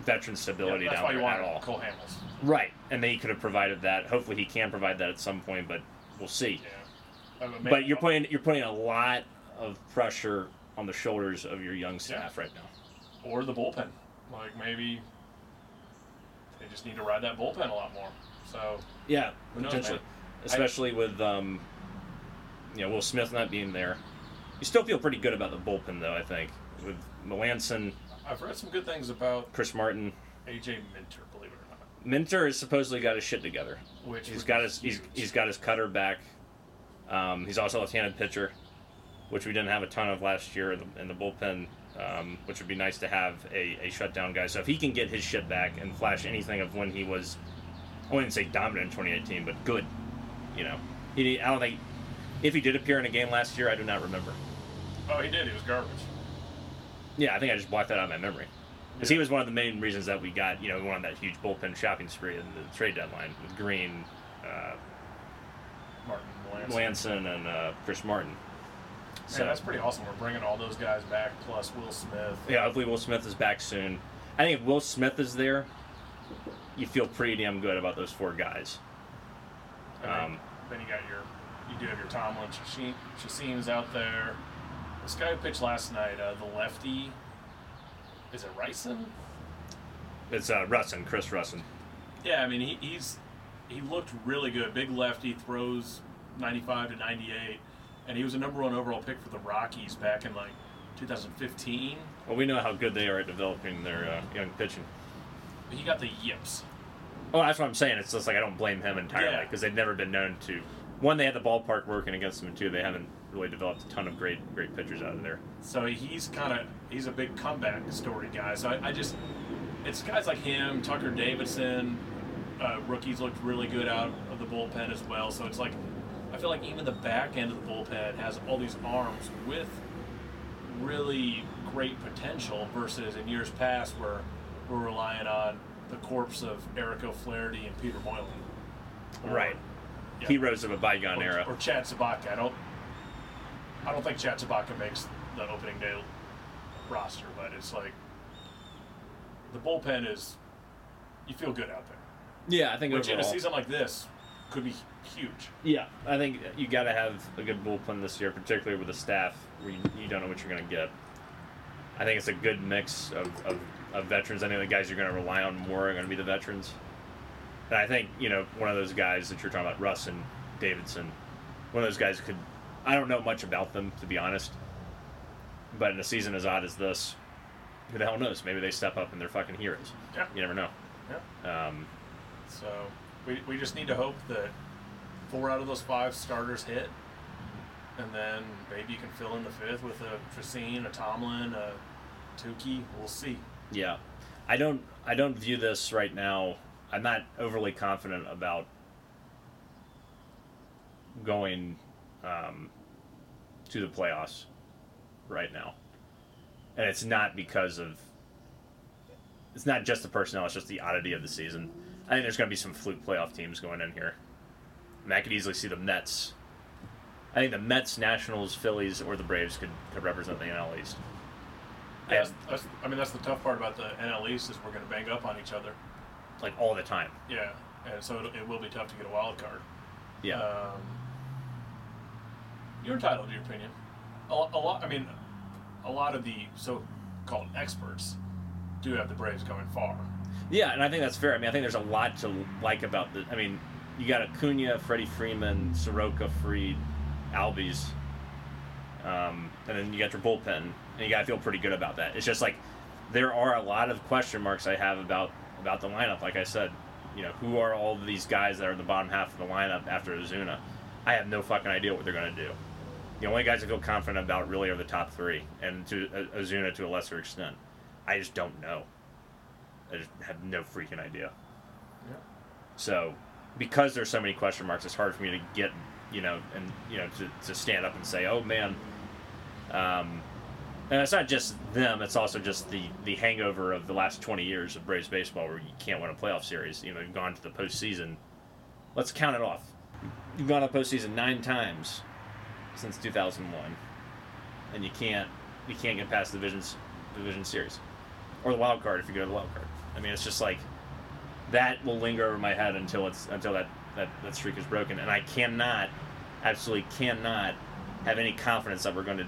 Speaker 1: veteran stability
Speaker 2: yeah, that's
Speaker 1: down there
Speaker 2: want
Speaker 1: at all.
Speaker 2: Cole Hamels.
Speaker 1: Right, and then he could have provided that. Hopefully, he can provide that at some point, but we'll see.
Speaker 2: Yeah.
Speaker 1: But you're putting you're putting a lot of pressure on the shoulders of your young staff right now.
Speaker 2: or the bullpen. Like maybe they just need to ride that bullpen a lot more. So
Speaker 1: Yeah,
Speaker 2: knows,
Speaker 1: especially with um, you know Will Smith not being there. You still feel pretty good about the bullpen, though. I think with Melancon,
Speaker 2: I've read some good things about
Speaker 1: Chris Martin,
Speaker 2: AJ Minter, believe it or not.
Speaker 1: Minter has supposedly got his shit together.
Speaker 2: Which
Speaker 1: He's got his he's, he's got his cutter back. Um, he's also a left-handed pitcher, which we didn't have a ton of last year in the, in the bullpen. Um, which would be nice to have a, a shutdown guy. So if he can get his shit back and flash anything of when he was, I wouldn't say dominant in 2018, but good, you know, he, I don't think if he did appear in a game last year, I do not remember.
Speaker 2: Oh, he did. He was garbage.
Speaker 1: Yeah, I think I just blocked that out of my memory. Because he was one of the main reasons that we got, you know, we went on that huge bullpen shopping spree in the trade deadline with Greene, uh,
Speaker 2: Martin Melancon.
Speaker 1: Melancon, and uh, Chris Martin.
Speaker 2: Man, that's pretty awesome. We're bringing all those guys back, plus Will Smith.
Speaker 1: Yeah, hopefully Will Smith is back soon. I think if Will Smith is there, you feel pretty damn good about those four guys.
Speaker 2: Then,
Speaker 1: Um,
Speaker 2: then you got your, you do have your Tomlin, Chacin's out there. This guy who pitched last night, uh, the lefty, is it Ryson?
Speaker 1: It's uh, Rusin, Chris Rusin.
Speaker 2: Yeah, I mean he, he's he looked really good. Big lefty, throws 95 to 98, and he was a number one overall pick for the Rockies back in like 2015.
Speaker 1: Well, we know how good they are at developing their uh, young pitching.
Speaker 2: He got the yips.
Speaker 1: Oh, that's what I'm saying. It's just like I don't blame him entirely
Speaker 2: Yeah.
Speaker 1: because they've never been known to. One, they had the ballpark working against them, and two, they haven't really developed a ton of great, great pitchers out of there.
Speaker 2: So he's kind of he's a big comeback story guy. So I, I just it's guys like him, Tucker Davidson, uh, rookies looked really good out of the bullpen as well. So it's like I feel like even the back end of the bullpen has all these arms with really great potential versus in years past where we're relying on the corpse of Eric O'Flaherty and Peter Moylan. Or-
Speaker 1: Right.
Speaker 2: Yeah.
Speaker 1: Heroes of a bygone
Speaker 2: or,
Speaker 1: era.
Speaker 2: Or Chad Sobotka. I don't. I don't think Chad Sobotka makes the opening day roster, but it's like the bullpen is. You feel good out there,
Speaker 1: Yeah, I think
Speaker 2: which in a season like this could be huge.
Speaker 1: Yeah, I think you got to have a good bullpen this year, particularly with the staff where you, you don't know what you're going to get. I think it's a good mix of, of, of veterans. I think the guys you're going to rely on more are going to be the veterans. And I think, you know, one of those guys that you're talking about, Russ and Davidson, one of those guys could. I don't know much about them, to be honest. But in a season as odd as this, who the hell knows? Maybe they step up and they're fucking heroes.
Speaker 2: Yeah.
Speaker 1: You never know.
Speaker 2: Yeah.
Speaker 1: Um,
Speaker 2: So we, we just need to hope that four out of those five starters hit, and then maybe you can fill in the fifth with a Tracine, a Tomlin, a Touki. We'll see.
Speaker 1: Yeah, I don't. I don't view this right now. I'm not overly confident about going um, to the playoffs right now, and it's not because of. It's not just the personnel; it's just the oddity of the season. I think there's going to be some fluke playoff teams going in here. I, mean, I could easily see the Mets. I think the Mets, Nationals, Phillies, or the Braves could, could represent the NL East.
Speaker 2: Yeah, that's, that's, I mean, that's the tough part about the NL East is we're going to bang up on each other.
Speaker 1: Like all the time.
Speaker 2: Yeah, and so it, it will be tough to get a wild card.
Speaker 1: Yeah.
Speaker 2: Um, you're entitled to your opinion. A, a lot. I mean, a lot of the so-called experts do have the Braves going far.
Speaker 1: Yeah, and I think that's fair. I mean, I think there's a lot to like about the. I mean, you got Acuna, Freddie Freeman, Soroka, Fried, Albies, um, and then you got your bullpen, and you got to feel pretty good about that. It's just like there are a lot of question marks I have about about the lineup. Like I said, you know, who are all these guys that are in the bottom half of the lineup after Ozuna? I have no fucking idea what they're going to do. The only guys I feel confident about really are the top three, and to uh, Ozuna to a lesser extent. I just don't know. I just have no freaking idea.
Speaker 2: Yeah.
Speaker 1: So, because there's so many question marks, it's hard for me to get, you know, and you know, to, to stand up and say, "Oh man." Um, and it's not just them; it's also just the the hangover of the last 20 years of Braves baseball, where you can't win a playoff series. You know, you've gone to the postseason. Let's count it off. You've gone to the postseason nine times since 2001, and you can't you can't get past the divisions division series or the wild card if you go to the wild card. I mean, it's just like that will linger over my head until it's until that that, that streak is broken, and I cannot, absolutely cannot, have any confidence that we're going to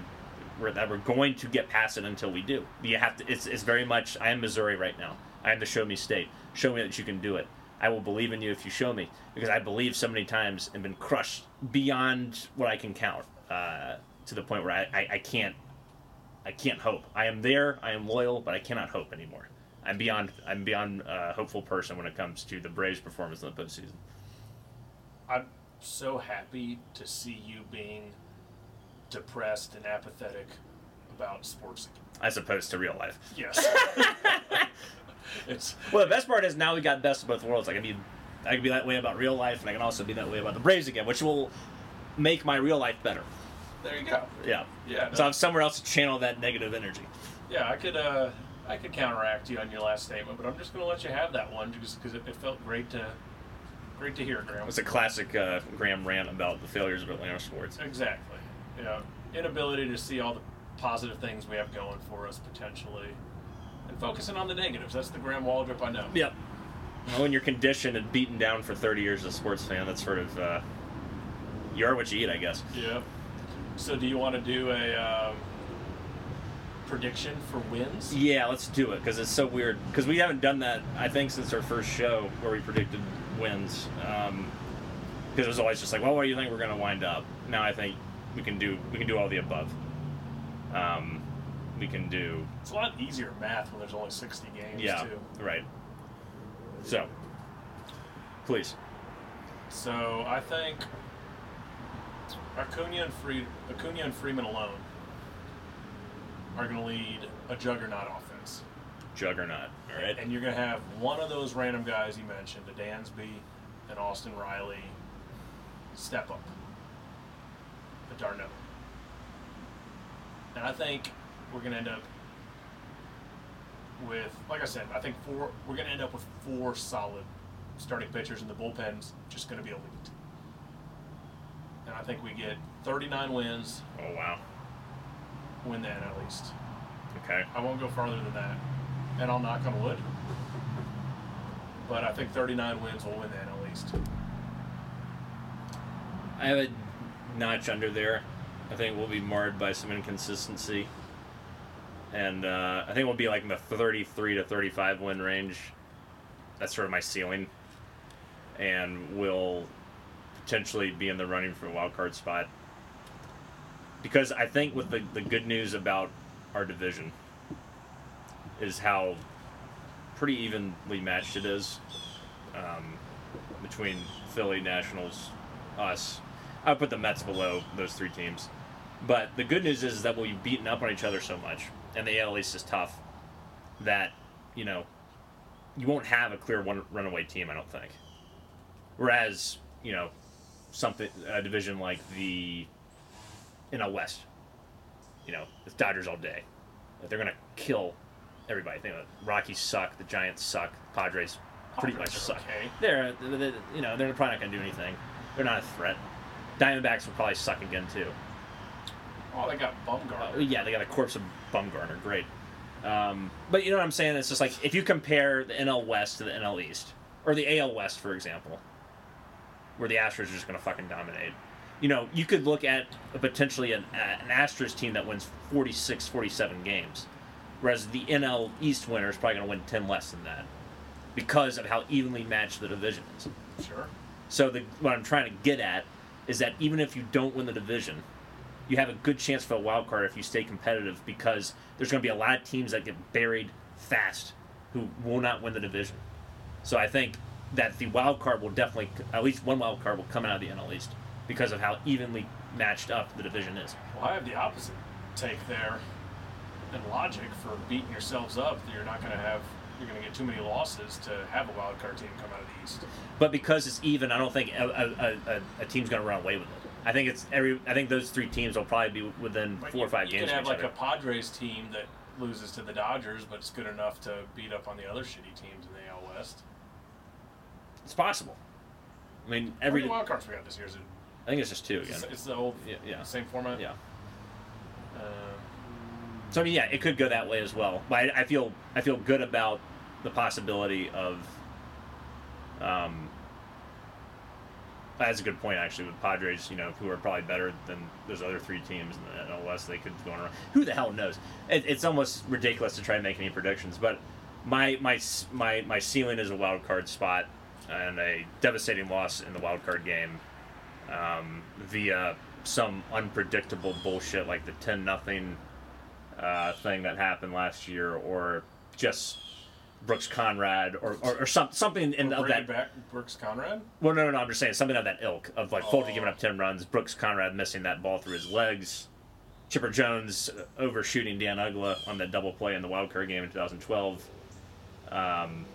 Speaker 1: we're, that we're going to get past it until we do. You have to. It's it's very much. I am Missouri right now. I am the show me state. Show me that you can do it. I will believe in you if you show me because I believe so many times and been crushed beyond what I can count. Uh, to the point where I, I, I can't I can't hope. I am there. I am loyal, but I cannot hope anymore. I'm beyond I'm beyond a hopeful person when it comes to the Braves' performance in the postseason.
Speaker 2: I'm so happy to see you being depressed and apathetic about sports again.
Speaker 1: As opposed to real life.
Speaker 2: Yes. it's
Speaker 1: Well, the best part is now we got best of both worlds. I can be, I can be that way about real life, and I can also be that way about the Braves again, which will make my real life better.
Speaker 2: there you go.
Speaker 1: Yeah.
Speaker 2: Yeah.
Speaker 1: So I have somewhere else to channel that negative energy.
Speaker 2: Yeah, I could uh, I could counteract you on your last statement, but I'm just going to let you have that one just because it, it felt great to great to hear, Graham.
Speaker 1: It's a classic uh, Graham rant about the failures of Atlanta sports.
Speaker 2: Exactly. Yeah, inability to see all the positive things we have going for us potentially, and focusing on the negatives. That's the Graham Waldrop I know.
Speaker 1: Yep. Well, when you're conditioned and beaten down for 30 years as a sports fan, that's sort of uh, you are what you eat, I guess.
Speaker 2: Yeah. So, do you want to do a um, prediction for wins?
Speaker 1: Yeah, let's do it because it's so weird. Because we haven't done that, I think, since our first show where we predicted wins. Because it was always just like, well, what do you think we're going to wind up? Now I think we can do we can do all the above. Um, we can do
Speaker 2: It's a lot easier math when there's only 60 games
Speaker 1: yeah,
Speaker 2: too.
Speaker 1: right. So, please.
Speaker 2: So I think Acuna and Free Acuna and Freeman alone are going to lead a juggernaut offense,
Speaker 1: Juggernaut. All right.
Speaker 2: and you're going to have one of those random guys you mentioned, the Dansby and Austin Riley, step up, d'Arnaud, and I think we're going to end up with, like I said, I think four. We're going to end up with four solid starting pitchers, and the bullpen's just going to be elite. And I think we get 39 wins,
Speaker 1: Oh wow.
Speaker 2: win that at least.
Speaker 1: Okay.
Speaker 2: I won't go farther than that, and I'll knock on wood. But I think 39 wins will win that at least.
Speaker 1: I have a notch under there. I think we'll be marred by some inconsistency. And uh, I think we'll be like in the 33 to 35 win range. That's sort of my ceiling. And we'll potentially be in the running for a wild card spot. Because I think with the, the good news about our division is how pretty evenly matched it is um, between Philly, Nationals, us. I would put the Mets below those three teams. But the good news is, that we've beaten up on each other so much, and the AL East is tough, that, you know, you won't have a clear one runaway team, I don't think. Whereas, you know, something a division like the NL West, you know, it's Dodgers all day. Like, they're gonna kill everybody. Think Rockies suck, the Giants suck, Padres pretty
Speaker 2: Padres
Speaker 1: much suck.
Speaker 2: okay.
Speaker 1: They're, they're, you know, they're probably not gonna do anything. They're not a threat. Diamondbacks will probably suck again too.
Speaker 2: Oh, they got
Speaker 1: Uh,
Speaker 2: Bumgarner.
Speaker 1: yeah, they got a corpse of Bumgarner. Great. Um, but you know what I'm saying? It's just like if you compare the NL West to the NL East, or the AL West, for example, where the Astros are just going to fucking dominate. You know, you could look at a potentially an, an Astros team that wins 46, 47 games, whereas the NL East winner is probably going to win 10 less than that because of how evenly matched the division is.
Speaker 2: Sure.
Speaker 1: So the, what I'm trying to get at is that even if you don't win the division, you have a good chance for a wild card if you stay competitive because there's going to be a lot of teams that get buried fast who will not win the division. So I think that the wild card will definitely, at least one wild card will come out of the NL East because of how evenly matched up the division is.
Speaker 2: Well, I have the opposite take there, and logic for beating yourselves up that you're not going to have. You're going to get too many losses to have a wild card team come out of the East.
Speaker 1: But because it's even, I don't think a, a, a, a team's going to run away with it. I think it's every. I think those three teams will probably be within
Speaker 2: But
Speaker 1: four
Speaker 2: you,
Speaker 1: or five
Speaker 2: you
Speaker 1: games.
Speaker 2: can
Speaker 1: of
Speaker 2: have like
Speaker 1: other.
Speaker 2: a Padres team that loses to the Dodgers, but it's good enough to beat up on the other shitty teams in the AL West.
Speaker 1: It's possible. I mean, every How
Speaker 2: many wild cards we got this year? Is it?
Speaker 1: I think it's just two again.
Speaker 2: It's, it's the old,
Speaker 1: Yeah, yeah.
Speaker 2: same format.
Speaker 1: Yeah.
Speaker 2: Uh,
Speaker 1: So I mean, yeah, it could go that way as well. But I, I feel I feel good about the possibility of. Um, that's a good point actually with Padres. You know, who are probably better than those other three teams in the NL West. They could go around. Who the hell knows? It, it's almost ridiculous to try and make any predictions. But my my my my ceiling is a wild card spot and a devastating loss in the wild card game um, via some unpredictable bullshit like the ten nothing uh, thing that happened last year, or just Brooks Conrad, or or, or some, something in of
Speaker 2: Bringing
Speaker 1: that.
Speaker 2: back Brooks Conrad.
Speaker 1: Well, no, no, no. I'm just saying something of that ilk of like
Speaker 2: Oh.
Speaker 1: giving up ten runs, Brooks Conrad missing that ball through his legs, Chipper Jones overshooting Dan Uggla on that double play in the wild card game in 2012. Um,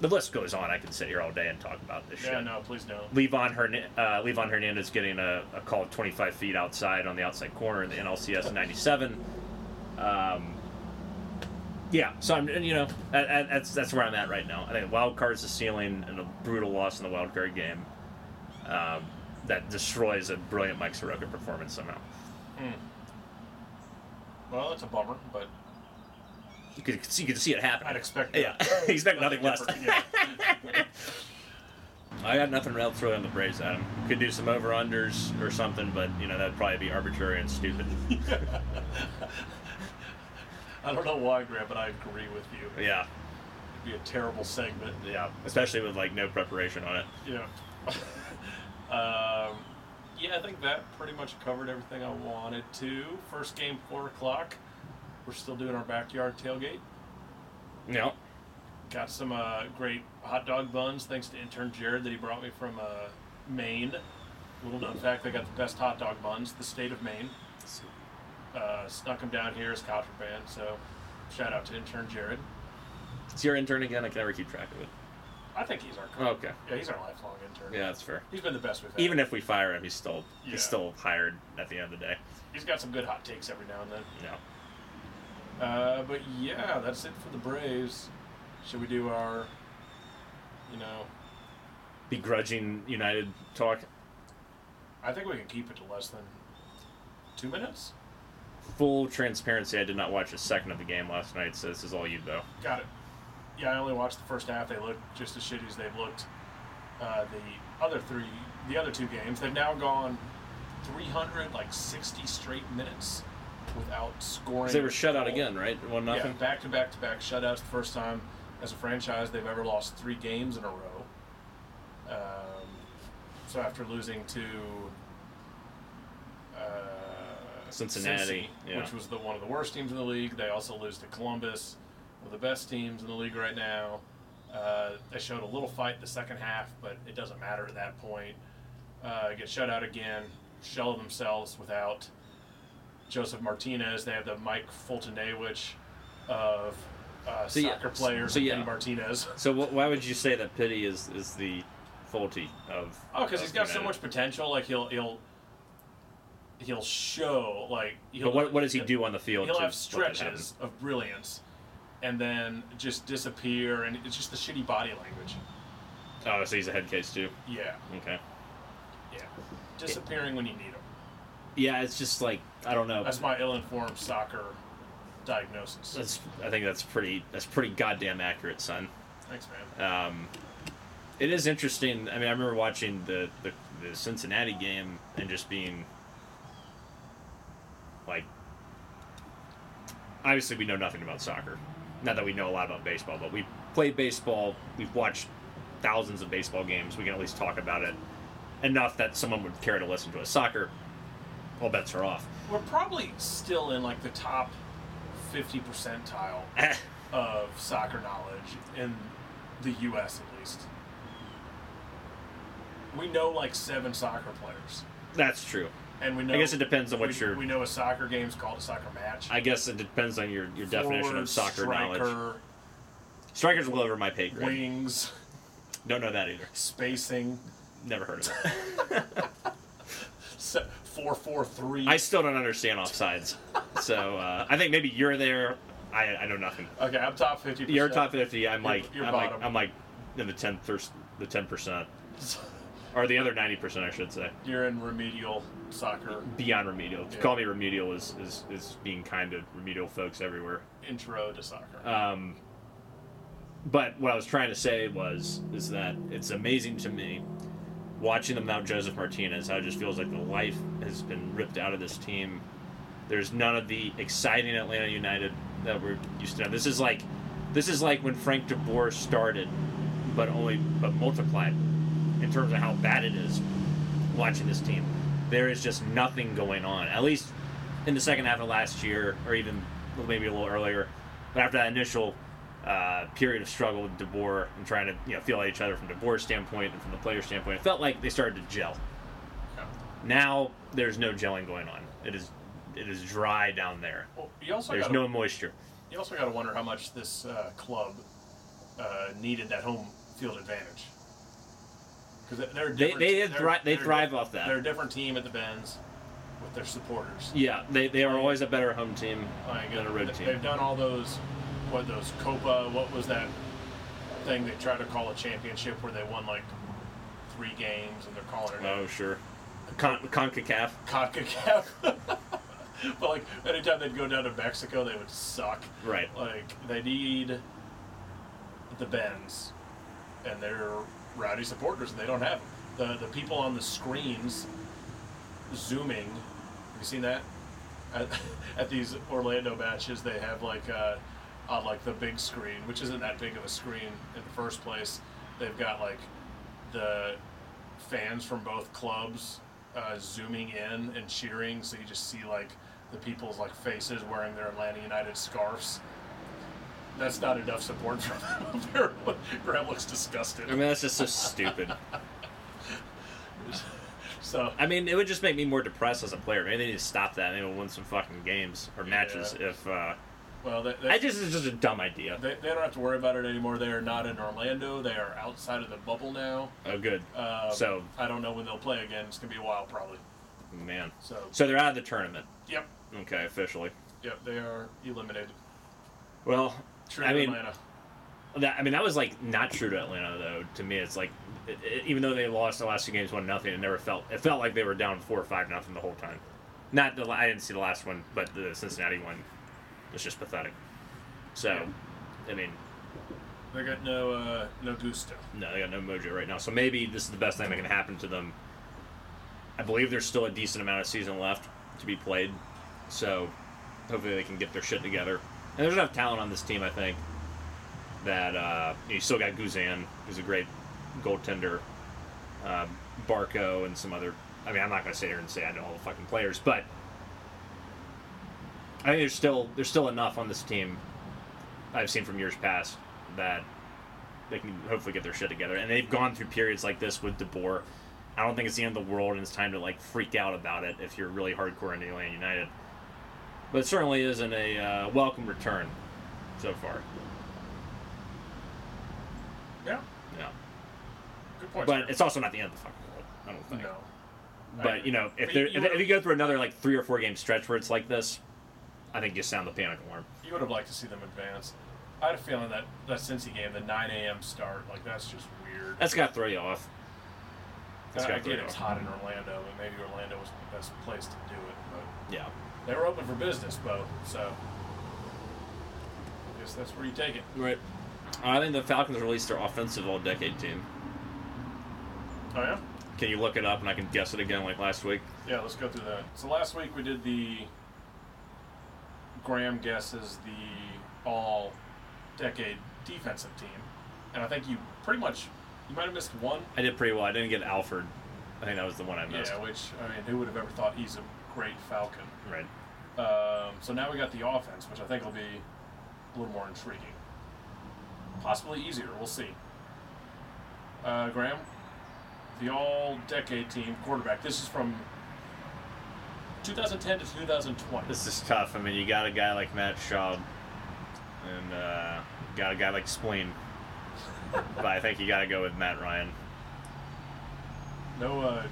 Speaker 1: the list goes on. I could sit here all day and talk about this
Speaker 2: Yeah,
Speaker 1: shit.
Speaker 2: no, please don't.
Speaker 1: Livan, Hern- uh, Livan Hernandez getting a, a call 25 feet outside on the outside corner in the NLCS 97. Um, yeah, so I'm, you know, that, that- that's that's where I'm at right now. I think wild card's the ceiling and a brutal loss in the wild card game um, that destroys a brilliant Mike Soroka performance somehow.
Speaker 2: Well, that's a bummer, but
Speaker 1: You could you could see it happen.
Speaker 2: I'd expect.
Speaker 1: Yeah, expect nothing less.
Speaker 2: Yeah.
Speaker 1: I got nothing else really on the Braves, Adam. Could do some over unders or something, but you know that'd probably be arbitrary and stupid.
Speaker 2: I don't know why, Grant, but I agree with you.
Speaker 1: yeah,
Speaker 2: It'd be a terrible segment.
Speaker 1: yeah, especially with like no preparation on it.
Speaker 2: Yeah. um, yeah, I think that pretty much covered everything I wanted to. First game, four o'clock. We're still doing our backyard tailgate.
Speaker 1: No,
Speaker 2: Got some uh, great hot dog buns thanks to intern Jared that he brought me from uh, Maine. Little known fact, they got the best hot dog buns, the state of Maine. Uh, snuck them down here as contraband, so shout out to intern Jared.
Speaker 1: it's your intern again. I can never keep track of it.
Speaker 2: I think he's our
Speaker 1: Oh, okay.
Speaker 2: yeah, he's our lifelong intern.
Speaker 1: Yeah, that's fair.
Speaker 2: He's been the best we've had.
Speaker 1: Even if we fire him, he's still
Speaker 2: Yeah.
Speaker 1: he's still hired at the end of the day.
Speaker 2: he's got some good hot takes every now and then.
Speaker 1: No.
Speaker 2: Uh, but yeah, that's it for the Braves. Should we do our, you know,
Speaker 1: Begrudging United talk.
Speaker 2: I think we can keep it to less than two minutes.
Speaker 1: Full transparency, I did not watch a second of the game last night, so this is all you though.
Speaker 2: Got it. Yeah, I only watched the first half. They looked just as shitty as they've looked uh, the other three, the other two games. They've now gone 300, like 60 straight minutes without scoring.
Speaker 1: They were shut out again, right? One nothing.
Speaker 2: Yeah, back to back to back shutouts. The first time as a franchise they've ever lost three games in a row. Um, so after losing to uh,
Speaker 1: Cincinnati, yeah.
Speaker 2: which was the one of the worst teams in the league, they also lose to Columbus, one of the best teams in the league right now. Uh, they showed a little fight the second half, but it doesn't matter at that point. Uh, get shut out again, shell themselves without Josef Martinez. They have the Mike Foltynewicz of uh,
Speaker 1: So, yeah,
Speaker 2: soccer players,
Speaker 1: so, yeah.
Speaker 2: Martinez.
Speaker 1: So wh- why would you say that Pity is is the Folty of?
Speaker 2: Oh, because he's got so much potential. Like he'll he'll he'll show like. He'll,
Speaker 1: But what what does he do on the field?
Speaker 2: He'll have
Speaker 1: make that happen?
Speaker 2: stretches of brilliance, and then just disappear, and it's just the shitty body language.
Speaker 1: Oh, so he's a head case too.
Speaker 2: Yeah,
Speaker 1: Okay.
Speaker 2: yeah, disappearing when you need him.
Speaker 1: Yeah, it's just like I don't know.
Speaker 2: That's my ill-informed soccer diagnosis.
Speaker 1: That's I think that's pretty that's pretty goddamn accurate, son.
Speaker 2: Thanks, man.
Speaker 1: Um, it is interesting. I mean, I remember watching the, the the Cincinnati game and just being like, obviously we know nothing about soccer. Not that we know a lot about baseball, but we played baseball. We've watched thousands of baseball games. We can at least talk about it enough that someone would care to listen to us. Soccer, all bets are off.
Speaker 2: We're probably still in like the top fifty percentile eh. of soccer knowledge in the U.S. at least. We know like seven soccer players,
Speaker 1: That's true.
Speaker 2: And we know.
Speaker 1: I guess it depends on what
Speaker 2: we,
Speaker 1: your.
Speaker 2: We know a soccer game's called a soccer match.
Speaker 1: I guess it depends on your, your definition of soccer knowledge.
Speaker 2: striker,
Speaker 1: Strikers well over my pay grade.
Speaker 2: wings,
Speaker 1: Don't know that either.
Speaker 2: spacing,
Speaker 1: Never heard of it.
Speaker 2: se- four four three.
Speaker 1: I still don't understand offsides. So uh, I think maybe you're there. I, I know nothing.
Speaker 2: okay, I'm top fifty.
Speaker 1: You're top fifty. I'm
Speaker 2: You're-
Speaker 1: like
Speaker 2: you're
Speaker 1: I'm like. I'm like in the ten first the ten percent or the other ninety percent I should say.
Speaker 2: You're in remedial soccer
Speaker 1: Beyond remedial. To
Speaker 2: Yeah.
Speaker 1: call me remedial is, is is being kind to remedial folks everywhere.
Speaker 2: intro to soccer.
Speaker 1: Um, but what I was trying to say was is that it's amazing to me watching them without Josef Martinez. How it just feels like the life has been ripped out of this team. There's none of the exciting Atlanta United that we're used to. This is like this is like when Frank DeBoer started, but only but multiplied in terms of how bad it is watching this team. there is just nothing going on. At least in the second half of last year, or even maybe a little earlier. But after that initial uh, period of struggle with DeBoer and trying to you know feel each other from DeBoer's standpoint and from the player standpoint, it felt like they started to gel. Now there's no gelling going on. It is it is dry down there.
Speaker 2: Well, you also
Speaker 1: There's
Speaker 2: gotta,
Speaker 1: no moisture.
Speaker 2: you also got to wonder how much this uh, club uh, needed that home field advantage. Because they're
Speaker 1: They- they
Speaker 2: they're-
Speaker 1: thri- they
Speaker 2: they're
Speaker 1: thrive off that.
Speaker 2: They're a different team at the Benz with their supporters.
Speaker 1: Yeah, they, they are always a better home team
Speaker 2: Like,
Speaker 1: than a road
Speaker 2: they-
Speaker 1: team.
Speaker 2: They've done all those, what those Copa, what was that thing they tried to call a championship where they won like three games and they're calling it
Speaker 1: Oh sure, Con- Concacaf.
Speaker 2: CONCACAF. but like anytime they'd go down to Mexico, they would suck.
Speaker 1: Right.
Speaker 2: Like they need the Benz and their rowdy supporters, and they don't have them. The the people on the screens zooming. Have you seen that? At, at these Orlando matches, they have like uh, on like the big screen, which isn't that big of a screen in the first place. They've got like the fans from both clubs uh, zooming in and cheering, so you just see like the people's like faces wearing their Atlanta United scarves. That's not enough support from them. Graham looks disgusted.
Speaker 1: I mean that's just so stupid.
Speaker 2: so
Speaker 1: I mean, it would just make me more depressed as a player. Maybe they need to stop that. Maybe we'll win some fucking games or matches.
Speaker 2: Yeah.
Speaker 1: If uh,
Speaker 2: well, they,
Speaker 1: I just it's just a dumb idea.
Speaker 2: they, they don't have to worry about it anymore. They are not in Orlando. They are outside of the bubble now.
Speaker 1: Oh, good.
Speaker 2: Um,
Speaker 1: So-
Speaker 2: I don't know when they'll play again. It's gonna be a while probably.
Speaker 1: Man.
Speaker 2: So
Speaker 1: So they're out of the tournament.
Speaker 2: yep,
Speaker 1: Okay, officially.
Speaker 2: yep, they are eliminated.
Speaker 1: Well,
Speaker 2: True
Speaker 1: I mean,
Speaker 2: Atlanta.
Speaker 1: that, I mean that was like not true to Atlanta though. To me, it's like it, it- even though they lost the last two games, one nothing, it never felt it felt like they were down four or five nothing the whole time. Not the I didn't see the last one, but the Cincinnati one was just pathetic. So, I mean,
Speaker 2: They got no uh, no gusto.
Speaker 1: No, they got no mojo right now. So maybe this is the best thing that can happen to them. I believe there's still a decent amount of season left to be played. So hopefully they can get their shit together. And there's enough talent on this team, I think, that uh, you still got Guzan, who's a great goaltender, uh, Barco, and some other. I mean, I'm not going to sit here and say I know all the fucking players, but I think there's still there's still enough on this team I've seen from years past that they can hopefully get their shit together. And they've gone through periods like this with DeBoer. I don't think it's the end of the world, and it's time to like freak out about it if you're really hardcore into Atlanta United. But it certainly isn't a uh, welcome return so far.
Speaker 2: Yeah,
Speaker 1: Yeah,
Speaker 2: good point.
Speaker 1: but it's also not the end of the fucking world. I don't think.
Speaker 2: no.
Speaker 1: But you know, if there,
Speaker 2: you
Speaker 1: if, if you go through another like three or four game stretch where it's like this, I think you sound the panic alarm.
Speaker 2: You would have liked to see them advance. I had a feeling that that Cincy game, the 9 a.m. start, like that's just weird.
Speaker 1: That's got to throw you off. That's
Speaker 2: I,
Speaker 1: got to throw
Speaker 2: get
Speaker 1: you
Speaker 2: it's hot in Orlando, and maybe Orlando wasn't the best place to do it, but
Speaker 1: Yeah.
Speaker 2: They were open for business, Bo. So I guess that's where you take it.
Speaker 1: Right. I think the Falcons released their offensive all decade team.
Speaker 2: Oh yeah.
Speaker 1: Can you look it up and I can guess it again like last week?
Speaker 2: Yeah, let's go through that. So last week we did the Graham guesses the all decade defensive team. And I think you pretty much you might have missed one.
Speaker 1: I did pretty well. I didn't get Alford. I think that was the one I missed.
Speaker 2: Yeah, which I mean, who would have ever thought he's a great Falcon?
Speaker 1: Right.
Speaker 2: Um, so now we got the offense, which I think will be a little more intriguing. Possibly easier. We'll see. Uh, Graham, the all-decade team quarterback. This is from 2010 to 2020.
Speaker 1: This is tough. I mean, you got a guy like Matt Schaub, and uh, got a guy like Spleen. but I think you got to go with Matt Ryan.
Speaker 2: No, uh,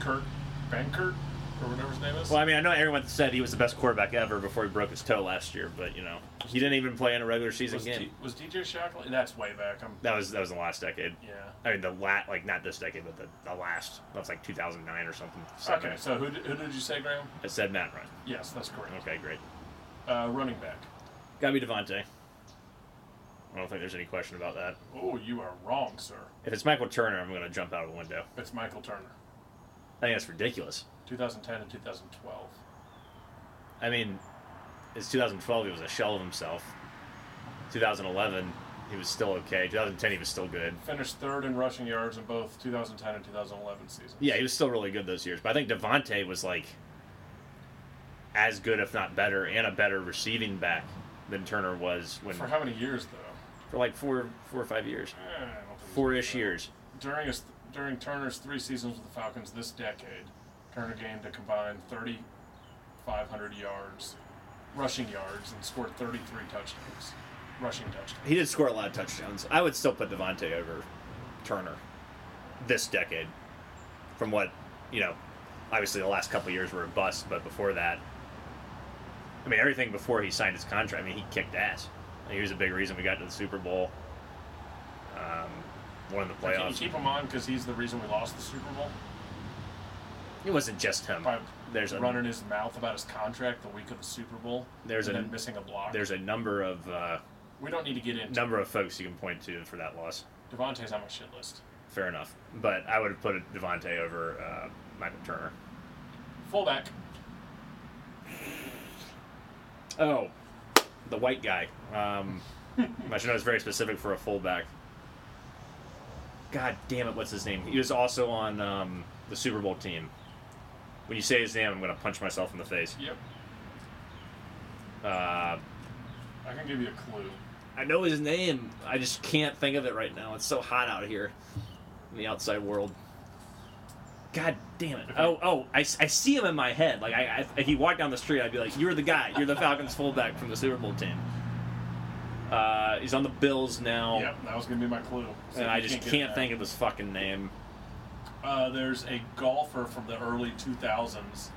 Speaker 2: Kurt Benkert or whatever his name is.
Speaker 1: Well, I mean, I know everyone said he was the best quarterback ever before he broke his toe last year, but you know, he didn't even play in a regular season
Speaker 2: was,
Speaker 1: game.
Speaker 2: D- was DJ Shockley? That's way back. I'm,
Speaker 1: that was that was the last decade.
Speaker 2: yeah.
Speaker 1: I mean, the la- like not this decade, but the, the last. That was like 2009 or something.
Speaker 2: Okay, so who, did- who did you say, Graham?
Speaker 1: I said Matt Ryan.
Speaker 2: Yes, that's correct.
Speaker 1: Okay, great.
Speaker 2: Uh, running back.
Speaker 1: Gotta be Devonta. I don't think there's any question about that.
Speaker 2: Oh, you are wrong, sir.
Speaker 1: If it's Michael Turner, I'm gonna jump out of the window.
Speaker 2: It's Michael Turner.
Speaker 1: I think that's ridiculous.
Speaker 2: 2010 and 2012.
Speaker 1: I mean, it's 2012. He was a shell of himself. 2011, he was still okay. 2010, he was still good.
Speaker 2: Finished third in rushing yards in both 2010 and 2011 seasons.
Speaker 1: Yeah, he was still really good those years. But I think Devonta was like as good, if not better, and a better receiving back than Turner was when
Speaker 2: For how many years though?
Speaker 1: for like four, four or five years,
Speaker 2: Eh, I don't think he's
Speaker 1: four-ish years.
Speaker 2: During his during Turner's three seasons with the Falcons this decade, Turner game to combine 3,500 yards, rushing yards, and scored 33 touchdowns, rushing touchdowns.
Speaker 1: He did score a lot of touchdowns. I would still put Devonta over Turner this decade. From what you know, obviously the last couple of years were a bust, but before that, I mean everything before he signed his contract. I mean he kicked ass. He was a big reason we got to the Super Bowl. Um, won the playoffs.
Speaker 2: Can you keep him on because he's the reason we lost the Super Bowl?
Speaker 1: It wasn't just him.
Speaker 2: By
Speaker 1: There's a
Speaker 2: running his mouth about his contract the week of the Super Bowl.
Speaker 1: There's
Speaker 2: and
Speaker 1: a-
Speaker 2: then missing a block.
Speaker 1: there's a number of uh,
Speaker 2: we don't need to get into
Speaker 1: number of folks you can point to for that loss.
Speaker 2: Devonta's on my shit list.
Speaker 1: Fair enough, but I would have put Devonta over uh, Michael Turner.
Speaker 2: Fullback.
Speaker 1: Oh, the white guy. Um, I should know it's very specific for a fullback. God damn it! What's his name? He was also on um, the Super Bowl team. When you say his name, I'm gonna punch myself in the face.
Speaker 2: Yep.
Speaker 1: Uh,
Speaker 2: I can give you a clue.
Speaker 1: I know his name. I just can't think of it right now. It's so hot out here in the outside world. God damn it! Oh, oh! I, I see him in my head. Like I, I, if he walked down the street, I'd be like, "You're the guy. You're the Falcons fullback from the Super Bowl team." Uh, he's on the Bills now,
Speaker 2: Yep, that was gonna be my clue. So
Speaker 1: and I just
Speaker 2: get
Speaker 1: can't think of his fucking name.
Speaker 2: Uh, there's a golfer from the early 2000s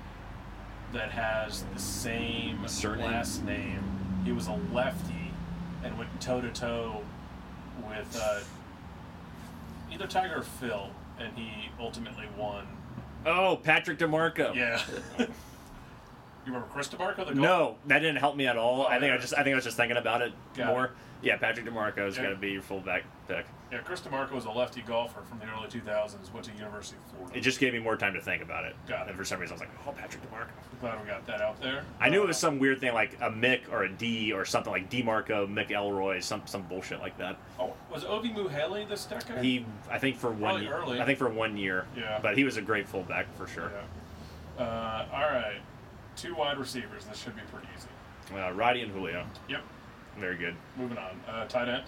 Speaker 2: that has the same
Speaker 1: Surname?
Speaker 2: last name. He was a lefty and went toe to toe with uh, either Tiger or Phil, and he ultimately won.
Speaker 1: Oh, Patrick DiMarco.
Speaker 2: Yeah. you remember Chris DiMarco? The golfer?
Speaker 1: No, that didn't help me at all.
Speaker 2: Oh,
Speaker 1: I think I just I think I was just thinking about it
Speaker 2: Got
Speaker 1: more.
Speaker 2: it.
Speaker 1: Yeah, Patrick DiMarco is
Speaker 2: Yeah.
Speaker 1: going to be your fullback pick.
Speaker 2: Yeah, Chris DiMarco was a lefty golfer from the early 2000s. Went to University of Florida.
Speaker 1: It just gave me more time to think about it.
Speaker 2: Got it.
Speaker 1: And for some reason, I was like, "Oh, Patrick DiMarco."
Speaker 2: Glad we got that out there.
Speaker 1: I knew it
Speaker 2: Uh,
Speaker 1: was some weird thing like a Mick or a D or something like DiMarco, Mick Elroy, some some bullshit like that.
Speaker 2: Oh, was Ovie Mughelli this decade?
Speaker 1: He, I think for one,
Speaker 2: Probably
Speaker 1: year,
Speaker 2: early.
Speaker 1: I think for one year.
Speaker 2: Yeah.
Speaker 1: But he was a great fullback for sure.
Speaker 2: Yeah. Uh, all right. Two wide receivers. This should be pretty easy.
Speaker 1: Uh, Roddy and Julio,
Speaker 2: Yep.
Speaker 1: Very good.
Speaker 2: Moving on. Uh, tight end.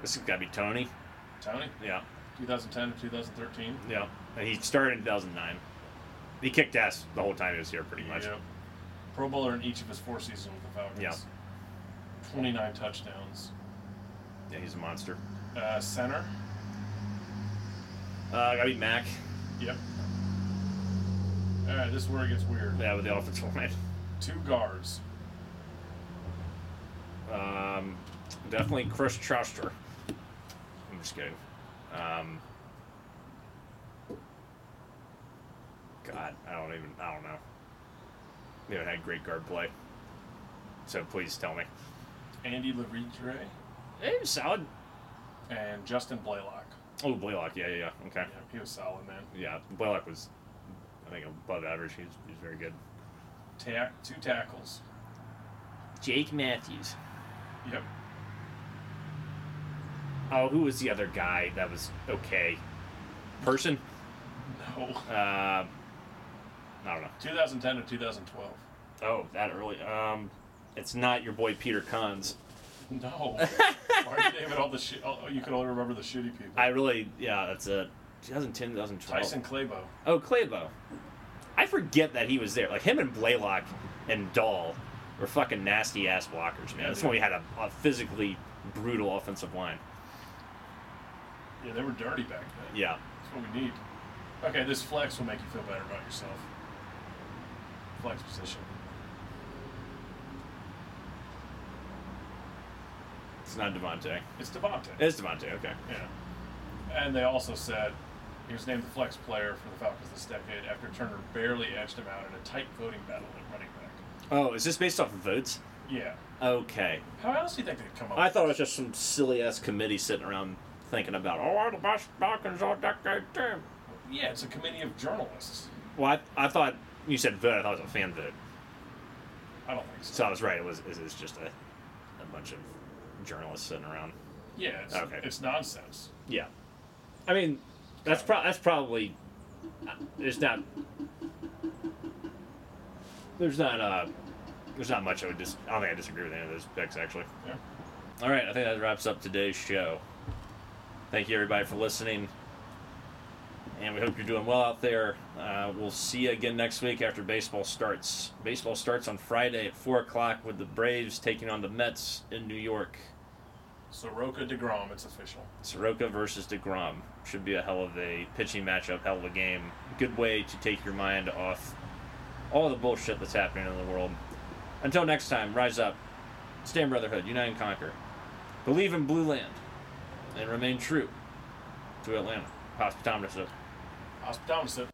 Speaker 1: This has got to be Tony.
Speaker 2: Tony.
Speaker 1: Yeah,
Speaker 2: 2010 to 2013.
Speaker 1: yeah. And he started in 2009. He kicked ass the whole time he was here, pretty much.
Speaker 2: Yep. Pro Bowler in each of his four seasons with the Falcons.
Speaker 1: Yeah.
Speaker 2: 29 touchdowns.
Speaker 1: Yeah, he's a monster.
Speaker 2: Uh, center.
Speaker 1: Uh, gotta be Mack.
Speaker 2: Yep. All right. This is where it gets weird.
Speaker 1: Yeah, with the offensive line.
Speaker 2: Two guards.
Speaker 1: Um, definitely Chris Truster. I'm just kidding. Um, God, I don't even. I don't know. We haven't had great guard play. So please tell me.
Speaker 2: Andy Levitre
Speaker 1: Hey, solid.
Speaker 2: and Justin Blalock.
Speaker 1: Oh, Blalock. Yeah, yeah, yeah. Okay.
Speaker 2: Yeah, he was solid, man.
Speaker 1: Yeah, Blalock was, I think, above average. He's, he's very good.
Speaker 2: Ta- two tackles.
Speaker 1: Jake Matthews.
Speaker 2: Yep.
Speaker 1: Oh, who was the other guy that was okay? Person?
Speaker 2: No.
Speaker 1: Uh, I don't know.
Speaker 2: 2010 to 2012.
Speaker 1: Oh, that early. Um, it's not your boy Peter Konz.
Speaker 2: No. Why are you naming all the shit? Oh, you can only remember the shitty people.
Speaker 1: I really, yeah, that's a 2010, 2012.
Speaker 2: Tyson Clabo.
Speaker 1: Oh, Clabo. I forget that he was there. Like him and Blalock and Dahl were fucking nasty ass blockers, man. That's when we had a, a physically brutal offensive line.
Speaker 2: Yeah, they were dirty back then.
Speaker 1: Yeah.
Speaker 2: That's what we need. Okay, this flex will make you feel better about yourself. Flex position.
Speaker 1: It's not Devonta.
Speaker 2: It's Devonta.
Speaker 1: It's Devonta, okay.
Speaker 2: Yeah. And they also said he was named the flex player for the Falcons this decade after Turner barely edged him out in a tight voting battle at running back.
Speaker 1: Oh, is this based off of votes?
Speaker 2: Yeah.
Speaker 1: Okay.
Speaker 2: How else do you think they'd come up
Speaker 1: I
Speaker 2: with
Speaker 1: thought it was just some silly ass committee sitting around thinking about, oh, we're the best Falcons all decade team.
Speaker 2: Yeah, it's a committee of journalists.
Speaker 1: Well, I, I thought you said vote. I thought it was a fan vote.
Speaker 2: I don't think so.
Speaker 1: So I was right. It was. It was just a, a bunch of journalists sitting around.
Speaker 5: Yeah, it's,
Speaker 1: Okay.
Speaker 5: it's nonsense.
Speaker 1: Yeah, I mean, that's pro- that's probably there's not there's not uh there's not much I would dis- I don't think I disagree with any of those picks actually.
Speaker 5: Yeah.
Speaker 1: All right, I think that wraps up today's show. Thank you everybody for listening, and we hope you're doing well out there. Uh, we'll see you again next week after baseball starts. Baseball starts on Friday at four o'clock with the Braves taking on the Mets in New York.
Speaker 5: Soroka DeGrom, it's official.
Speaker 1: Soroka versus DeGrom. Should be a hell of a pitching matchup, hell of a game. Good way to take your mind off all the bullshit that's happening in the world. Until next time, rise up, stand brotherhood, unite and conquer. Believe in Blue Land, and remain true to Atlanta. Hospitometer.
Speaker 5: Hospitality.